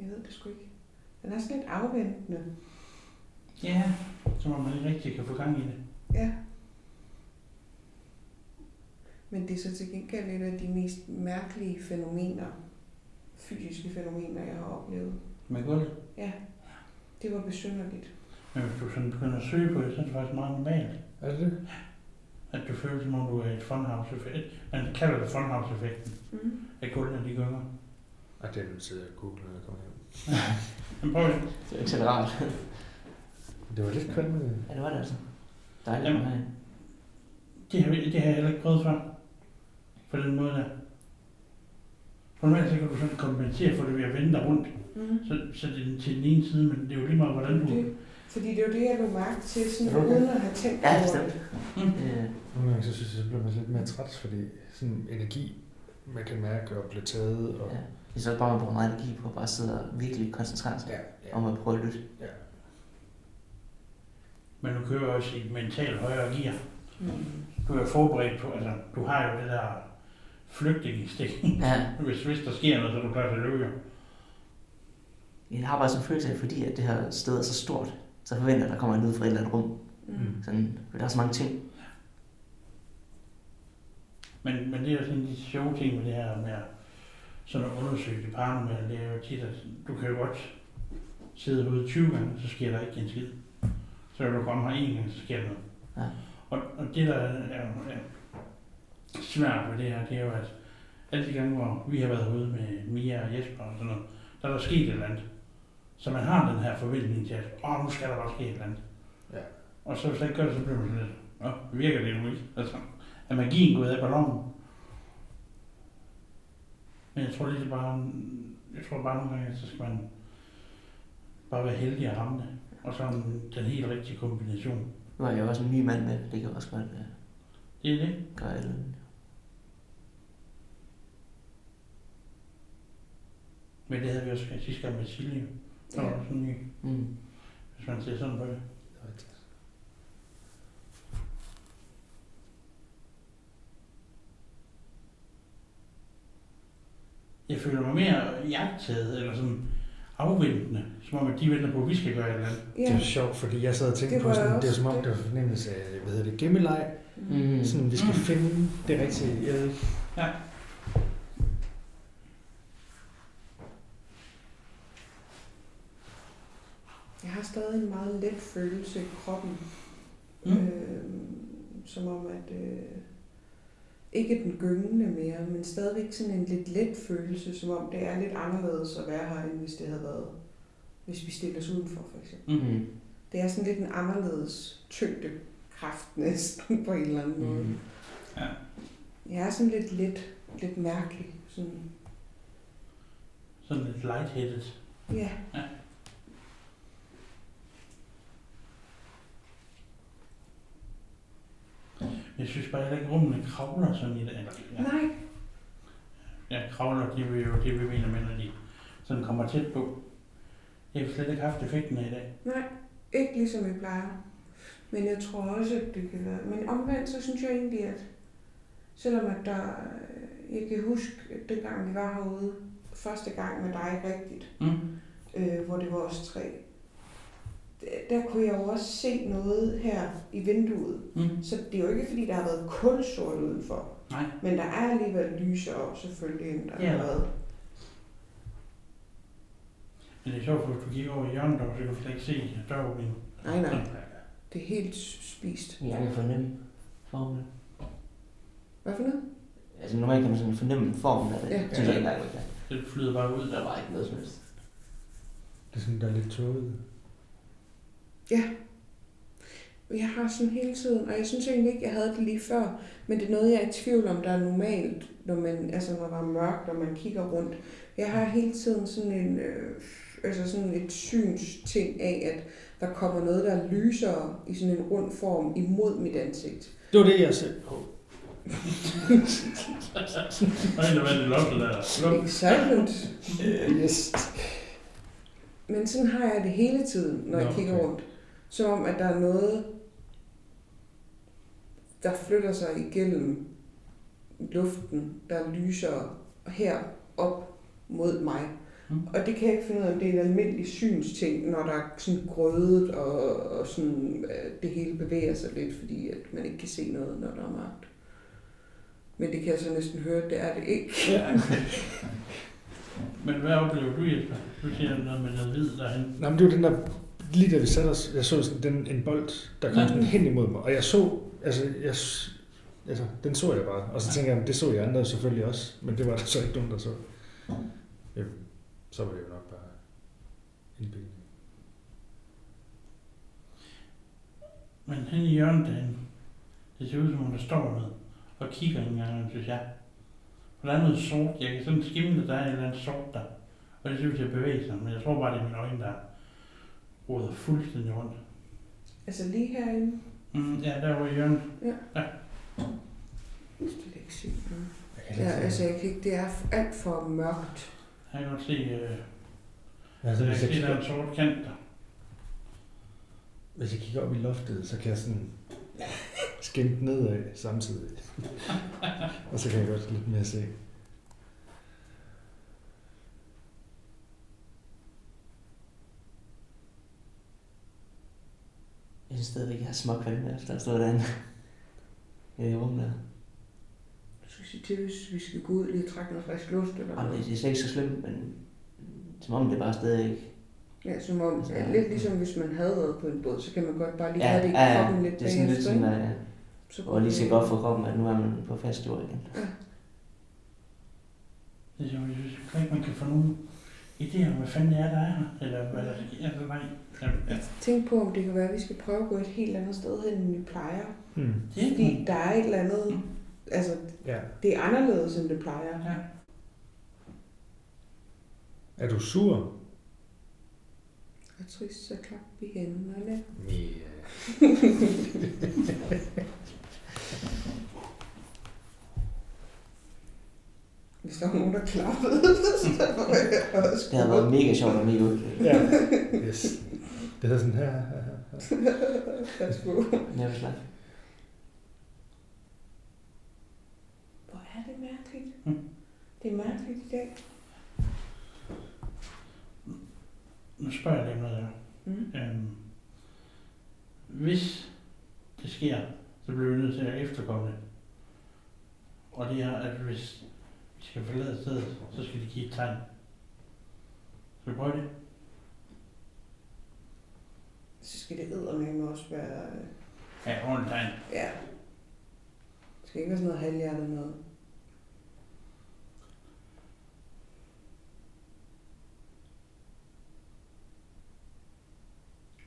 Jeg ved det sgu ikke. Den er sådan lidt afventende. Ja, som om man ikke rigtig kan få gang i det. Ja. Men det er så til gengæld et af de mest mærkelige fænomener, fysiske fænomener, jeg har oplevet. Med gulvet. Ja, det var besynderligt. Men hvis du sådan begynder at søge på det, så er det faktisk meget normalt. Er det det? At du føler, som om du er i et funhouse-effekt. Man kalder det funhouse-effekten. Mm. At gulvene de gynger. Ej, det er nu sidder jeg og googler, når jeg kommer hjem. [LAUGHS] Men prøv det. Det er ikke så rart. Det var lidt kvalmende. Ja, det var det altså. Dejligt Jamen. at have. Det har, det har jeg heller ikke prøvet før. På den måde der. Normalt så kan du sådan kompensere for det ved at vende dig rundt. Mm. Så, så det er til den ene side, men det er jo lige meget, hvordan du... Det, fordi det er jo det, jeg lå mærke til, sådan, Okay. uden at have tænkt Ja, over bestemt. Mm. Øh, Nogle gange så synes jeg, så bliver man lidt mere træt, fordi sådan energi, man kan mærke og blive taget. Og... ja. Det er så bare, man bruger meget energi på at bare sidde og virkelig koncentrere sig Ja, ja. om at prøve at lytte. ja. Men du kører også i mentalt højere gear. Mm. Du er forberedt på, altså du har jo det der flygtningestik. Ja, [LAUGHS] hvis, hvis der sker noget, så du klar til at løbe. jeg har bare sådan en følelse af, fordi at det her sted er så stort, så forventer jeg, at der kommer en lyd fra et eller andet rum. Mm. Sådan, for der er så mange ting. Men, men det er jo sådan de sjove ting med det her med at sådan at undersøge det paranormale, det er jo tit, at du kan jo godt sidde ude 20 gange, så sker der ikke en skid. Så vil du så sker der noget. Ja. Og, og det, der er, er, er svært ved det her, det er jo, at alle de gange, hvor vi har været ude med Mia og Jesper og sådan noget, der er der sket et eller andet. Så man har den her forventning til, at åh, nu skal der bare ske et eller andet. Ja. Og så hvis der ikke gør det, så bliver man sådan lidt, Nå, virker det nu ikke? Altså, er magien gået af ballonen? Men jeg tror lige, bare, jeg tror bare nogle gange, så skal man bare være heldig at ramme det og så den helt rigtige kombination. Nu har jeg også en ny mand med, det kan også godt være. Det er det. Gør. Men det havde vi også sidste gang med Silje. Der var sådan ny. Mm. Hvis man ser sådan på det. Jeg føler mig mere jagtet, eller sådan, afventende, som om at de venter på, at vi skal gøre et eller andet. Det Ja. er sjovt, fordi jeg sad og tænkte Det på sådan, det er som om, det. det var fornemmelse af, hvad hedder det, gemmeleg. Mm. Sådan, vi skal Mm. finde det rigtige. Jeg ved ikke. Ja. Jeg har stadig en meget let følelse i kroppen. Mm. Øh, som om, at øh, ikke den gyngende mere, men stadigvæk sådan en lidt let følelse, som om det er lidt anderledes at være her, end hvis det havde været, hvis vi stillede os udenfor, for eksempel. Mm. Det er sådan lidt en anderledes tyngdekraft [LAUGHS] næsten på en eller anden måde. Mm. Ja. Jeg er sådan lidt let, lidt mærkelig. Sådan, Sådan lidt lightheaded. ja. Ja. Synes bare heller ikke, rummene kravler sådan i det. Ja, Nej, ja, kravler, de vil jo, det vi mener med, når de sådan kommer tæt på. Jeg har slet ikke haft effekten af i dag. nej. Ikke ligesom vi plejer. Men jeg tror også, at det kan være... Men omvendt, så synes jeg egentlig, at selvom at der... Jeg kan huske, at dengang vi var herude, første gang med dig rigtigt, Mm. øh, hvor det var os tre, der, kunne jeg jo også se noget her i vinduet. Mm. Så det er jo ikke, fordi der har været kulsort udenfor. Nej. Men der er alligevel lysere selvfølgelig, end der Ja. har været. Men det er sjovt, for hvis du kigger over i hjørnet, så kan du slet ikke se døråbningen. Nej, nej. Det er helt spist. Jeg kan fornemme formen. Hvad for noget? Altså normalt kan man sådan fornemme formen af det. Ja. Ja. Synes jeg ikke kan. Det flyder bare ud. Der var ikke noget som helst. Det er sådan, der er lidt tåget. Jeg har sådan hele tiden, og jeg synes egentlig ikke, jeg havde det lige før, men det er noget, jeg er i tvivl om, der er normalt, når man, altså når der er mørkt, og man kigger rundt. Jeg har hele tiden sådan en, øh, altså sådan et synsting af, at der kommer noget, der lyser i sådan en rund form imod mit ansigt. Det var det, jeg. Og en, der vandt i loftet der. Excitement. Uh, yes. Men sådan har jeg det hele tiden, når Nå, jeg kigger okay. rundt. Som om, at der er noget, der flytter sig igennem luften, der lyser her op mod mig. Mm. Og det kan jeg ikke finde ud af, om det er en almindelig synsting, når der er sådan grødet, og, og sådan, øh, det hele bevæger sig lidt, fordi at man ikke kan se noget, når der er mørkt. Men det kan jeg så næsten høre, at det er det ikke. Ja. Men hvad oplever du, Jesper? Du siger noget med noget hvid derhen. Nå, men det var den der, lige da vi satte os, jeg så sådan den, en bold, der kom Ja. sådan hen imod mig, og jeg så, altså, jeg, altså, den så jeg bare, og så tænker jeg, det så jeg andre selvfølgelig også, men det var der så ikke nogen, der så. Ja, så var det jo nok bare indbildning. Men hen i hjørnet derhen, det ser ud som om, der står noget og kigger en gang, synes jeg. For der er noget sort. Jeg kan sådan skimme, at der er et eller andet sort der. Og det ser ud til at bevæge sig, men jeg tror bare, det er mine øjne, der råder fuldstændig rundt. Altså lige herinde, Mm, ja, der var i hjørnet. jeg kan slet ikke se noget. Jeg kan Ja, ikke se- altså jeg kan ikke, det er alt for mørkt. Jeg kan godt se, øh, altså, jeg hvis, jeg se, der er en kigger, sort kant der. hvis jeg kigger op i loftet, så kan jeg sådan skimte nedad samtidig. [LAUGHS] og så kan jeg godt lidt mere se. Synes stadigvæk, jeg har småkvalme efter at stå derinde. Ja, i rummet der. Du skal sige til, hvis vi skal gå ud lige og trække noget frisk luft eller Jamen, noget. det, det er slet ikke så slemt, men som om det bare stadig ikke... Ja, som om, Altså, ja, lidt ligesom hvis man havde været på en båd, så kan man godt bare lige Ja, have det i ja, ja, kroppen lidt det er sådan lidt sådan, at Så og lige skal godt for kroppen, at nu er man på fast jord igen. Det er jo, jeg synes ikke, man kan få nogen idéer om, hvad fanden det er, der er her. Eller hvad der sker. Jamen, ja. Tænk på, om det kan være, at vi skal prøve at gå et helt andet sted hen, end vi plejer. Hmm. Det er Fordi der er et eller andet, altså Ja. det er anderledes, end det plejer. Ja. Er du sur? Og trist, så klap i hænderne. Mia. [LAUGHS] Hvis der var nogen, der klappede, [LAUGHS] så var jeg også Det havde været mega sjovt at mega ud. Ja. Yes. Det hedder sådan her. Lad os gå. Never. Hvor er det mærkeligt. Hm? Det er mærkeligt i dag. Nu spørger jeg dig noget der. Mm. Øhm, hvis det sker, så bliver vi nødt til at efterkomme det. Og det er, at hvis vi skal forlade stedet, så skal de give et tegn. Skal vi prøve det? Så skal det eddermame også være... øh, Ja, ordentligt tegn. Ja. Det skal ikke være sådan noget halvhjertet noget.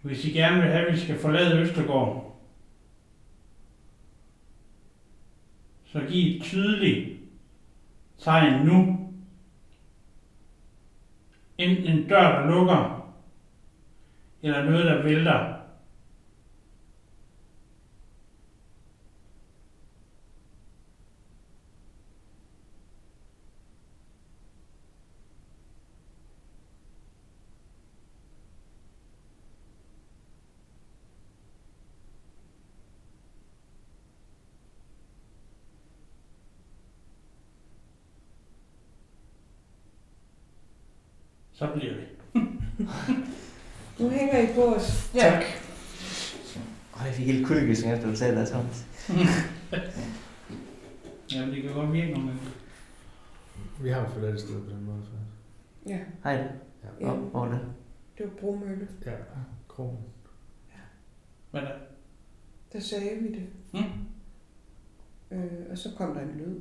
Hvis I gerne vil have, at vi skal forlade Østergaard, så giv et tydeligt tegn nu. Enten en dør, der lukker, eller noget, der vælter. Så bliver det. [LAUGHS] Nu hænger I på os. Tak. Ej, jeg fik helt kuldegysning efter du sagde det, Thomas. [LAUGHS] Jamen, det kan godt virke nogle gange. Vi har jo forladt et sted på den måde. Så. Ja, Hej det. Ja. Hvor, hvor er det? det var Bromølle. ja, krogen. Hvad er det? Der sagde vi det. Mm. Øh, og så kom der en lyd.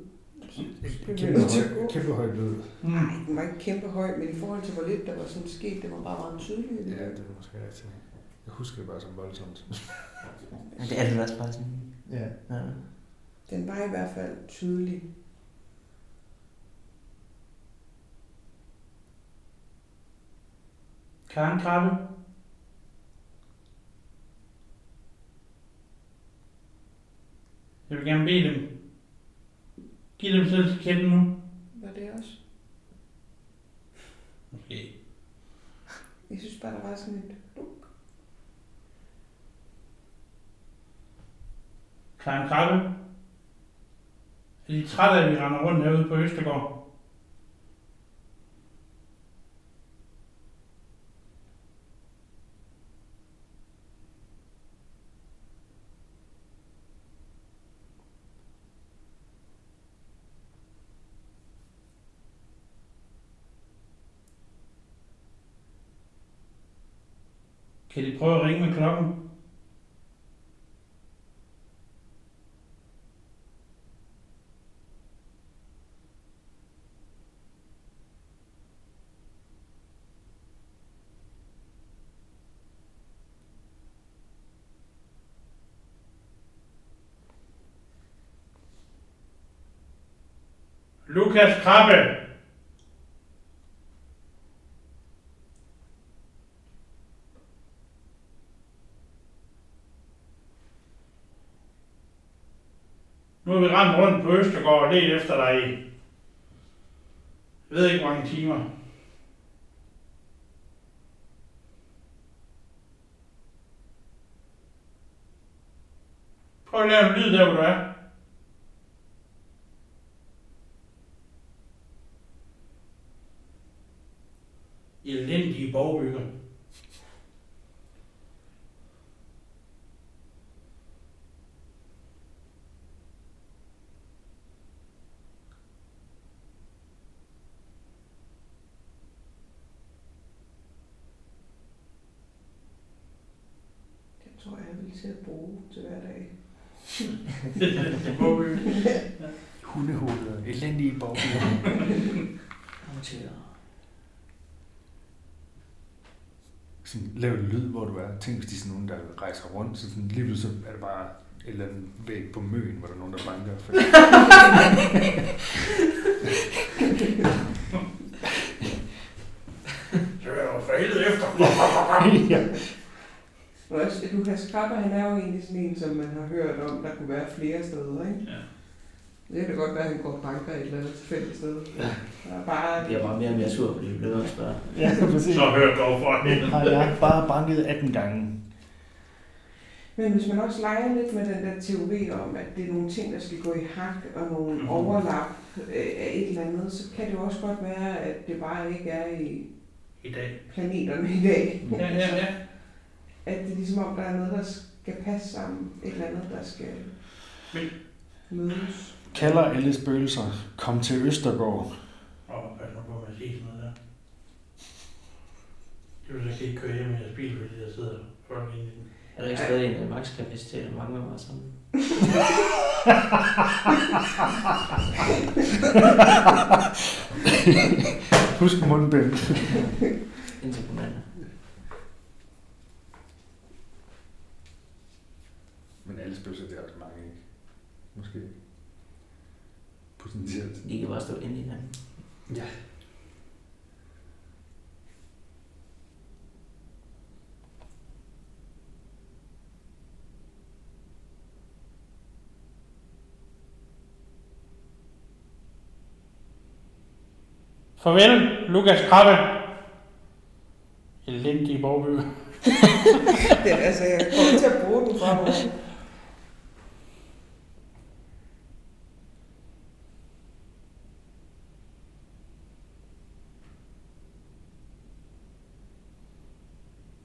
Vi Kæmpe, høj, kæmpe højt lyd. Mm. Nej, den var ikke kæmpe høj, men i forhold til hvor lidt der var sådan sket, det var bare meget tydeligt. Ja, det er måske rigtigt. Jeg husker det bare som voldsomt. [LAUGHS] Ja, det er det også bare sådan. Ja. Ja. Den var i hvert fald tydelig. Karen Krabbe? Jeg vil gerne bede dem. Giv dem selv til kætten nu. Var det også? Måske. Jeg synes bare, der var sådan et luk. Karen Krabbe? Er de trætte af, at vi render rundt herude på Østergaard? Kan de prøve at ringe med klokken? Lukas Krabbe. Vi rende rundt på Østergård og lede efter dig i. Jeg ved ikke, hvor mange timer. Prøv at lave en lyd der, hvor du er. Elendige borgbygger. Det tror jeg, jeg vil til at bruge til hverdag. [LAUGHS] Hundehoveder. Elendige borgere. [LAUGHS] sådan, lav en lyd, hvor du er. Tænk, hvis de er sådan nogen, der rejser rundt, så sådan, lige pludselig så er det bare et eller andet væg på møen, hvor der er nogen, der banker. [LAUGHS] For... Så er jeg jo for helvede efter. ja. Og også, Lukas Krabber, han er jo egentlig sådan en, som man har hørt om, der kunne være flere steder, ikke? Ja. Det kan da godt være, at han går og banker et eller andet tilfældigt sted. Ja. Der er bare... Jeg bliver bare mere og mere sur, fordi vi bliver at spørge. ja, præcis. Så hør dog for helvede. Har jeg bare banket 18 gange. Men hvis man også leger lidt med den der teori om, at det er nogle ting, der skal gå i hak, og nogle Mhm. overlap øh, af et eller andet, så kan det jo også godt være, at det bare ikke er i i dag. planeterne i dag. Ja, ja, ja. At det er ligesom om, der er noget, der skal passe sammen. Et eller andet, der skal Men- mødes. Kalder alle spøgelser, kom til Østergaard. Og pas nu på at sige sådan noget der. Det vil jeg ikke køre hjem i jeres bil, fordi der sidder folk inde i den. Er der ikke stadig en makskapacitet, mange med mig sammen? [LAUGHS] Husk mundbind. Indtil på mandag. Men alle spøgelser, det er også mange, ikke? Måske. Potentielt. De kan bare stå inde i hinanden. Ja. Farvel, Lukas Krabbe. Elendig Borgby. [LAUGHS] Det, er- altså, jeg kommer til at bruge den fremover.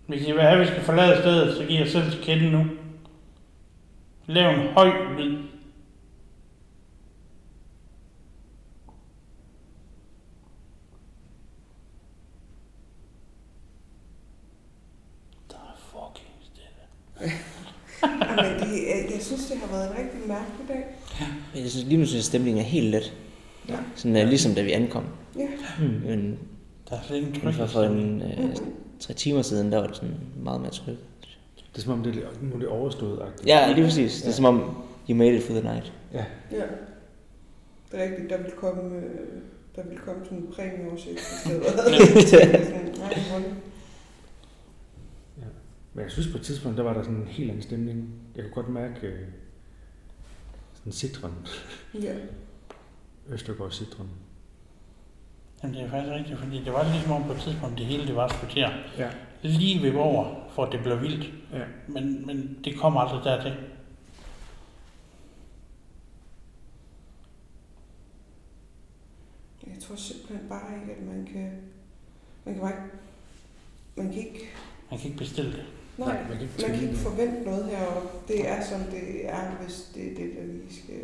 Hvis I vil have, at vi skal forlade stedet, så giver jeg selv til kende nu. Lav en høj lyd. Der er fucking stille. [LAUGHS] Men det, jeg, synes, det har været en rigtig mærkelig dag. Men jeg synes, lige nu synes jeg, stemningen er helt let. Ja. Sådan uh, ligesom da vi ankom. Ja. Men, Der er slet ingen tryk. for, for en, uh, tre timer siden, der var det sådan meget mere trygt. Det er som om, det er, nu er det overstået. -agtigt. Ja, lige præcis. Det er som om, you made it for the night. Ja. Ja. Det er rigtigt, der vil komme, øh, der vil komme sådan en præmieoversigt i stedet. Sådan, nej, hvor- Men jeg synes på et tidspunkt, der var der sådan en helt anden stemning. Jeg kunne godt mærke øh, sådan citron. ja. Østergaard citron. Jamen, det er faktisk rigtigt, fordi det var ligesom om på et tidspunkt, det hele det var skuteret. Ja. Lige ved over, for at det blev vildt. Ja. Men, men det kommer aldrig dertil. Jeg tror simpelthen bare ikke, at man kan... Man kan bare ikke... Man kan ikke... Man kan ikke bestille det. Nej, Nej, man kan ikke man kan ikke noget. forvente noget heroppe. Det er, som det er, hvis det er det, der lige skal...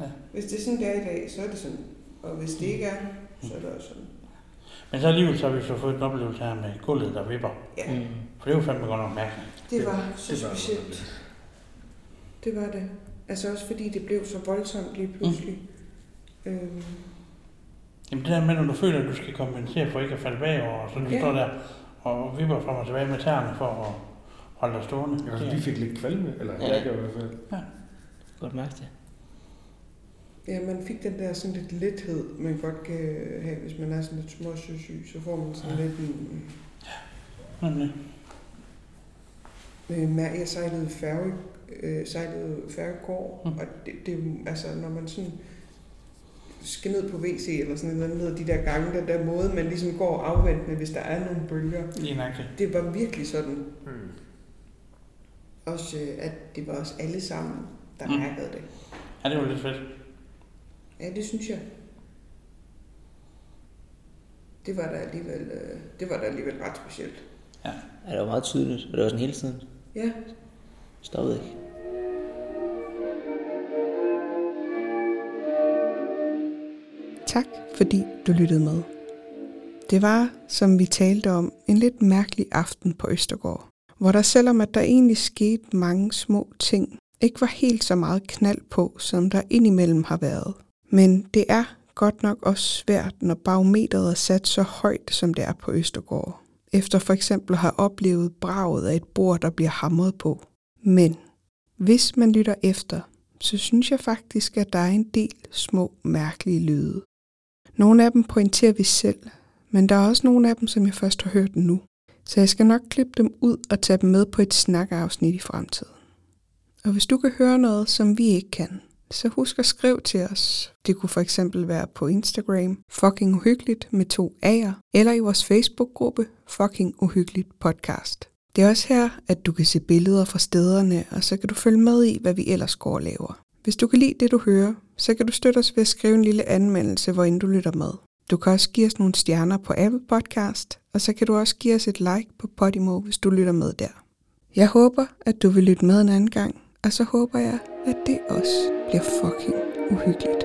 Ja. Hvis det er sådan, det er i dag, så er det sådan. Og hvis det ikke er, så er det også sådan. Men så alligevel så har vi så fået en oplevelse her med gulvet, der vipper. Ja, Mm. For det er jo fandme godt nok mærkeligt. det var så det var specielt. Det var det. Altså også fordi det blev så voldsomt lige pludselig. Øhm, Jamen det der med, når du føler, at du skal kompensere for ikke at falde bagover, og så du Ja. står der og vipper frem og tilbage med tæerne for at holde dig stående. Ja, altså, er- vi fik lidt kvalme, eller Ja. jeg gjorde i hvert fald. Godt mærke det. Ja, man fik den der sådan lidt lethed, man godt kan have, hvis man er sådan lidt småsøsyg. Så får man sådan lidt en... Nemlig. Øh, mær- jeg sejlede færge, øh, sejlede færgekår, Mm. og det, det, er altså, når man sådan skal ned på WC eller sådan noget, ned de der gange, den der måde, man ligesom går afventende, hvis der er nogle bølger. Det var virkelig sådan, Mm. også øh, at det var os alle sammen, der Mm. mm. mærkede det. Ja, det var lidt fedt. Ja, det synes jeg. Det var da alligevel, øh, det var da alligevel ret specielt. Ja, det var meget tydeligt, og det var sådan hele tiden. Ja, Stoppede ikke. Tak fordi du lyttede med. Det var, som vi talte om, en lidt mærkelig aften på Østergård, hvor der selvom at der egentlig skete mange små ting, ikke var helt så meget knald på, som der indimellem har været. Men det er godt nok også svært, når barometeret er sat så højt, som det er på Østergård. Efter for eksempel har oplevet braget af et bord, der bliver hamret på. Men hvis man lytter efter, så synes jeg faktisk, at der er en del små mærkelige lyde. Nogle af dem pointerer vi selv, men der er også nogle af dem, som jeg først har hørt nu. Så jeg skal nok klippe dem ud og tage dem med på et snakafsnit i fremtiden. Og hvis du kan høre noget, som vi ikke kan, så husk at skrive til os. Det kunne for eksempel være på Instagram, fucking uhyggeligt med to A'er, eller i vores Facebook-gruppe, fucking uhyggeligt podcast. Det er også her, at du kan se billeder fra stederne, og så kan du følge med i, hvad vi ellers går og laver. Hvis du kan lide det, du hører, så kan du støtte os ved at skrive en lille anmeldelse, hvor end du lytter med. Du kan også give os nogle stjerner på Apple Podcast, og så kan du også give os et like på Podimo, hvis du lytter med der. Jeg håber, at du vil lytte med en anden gang, og så håber jeg, at det også bliver fucking uhyggeligt.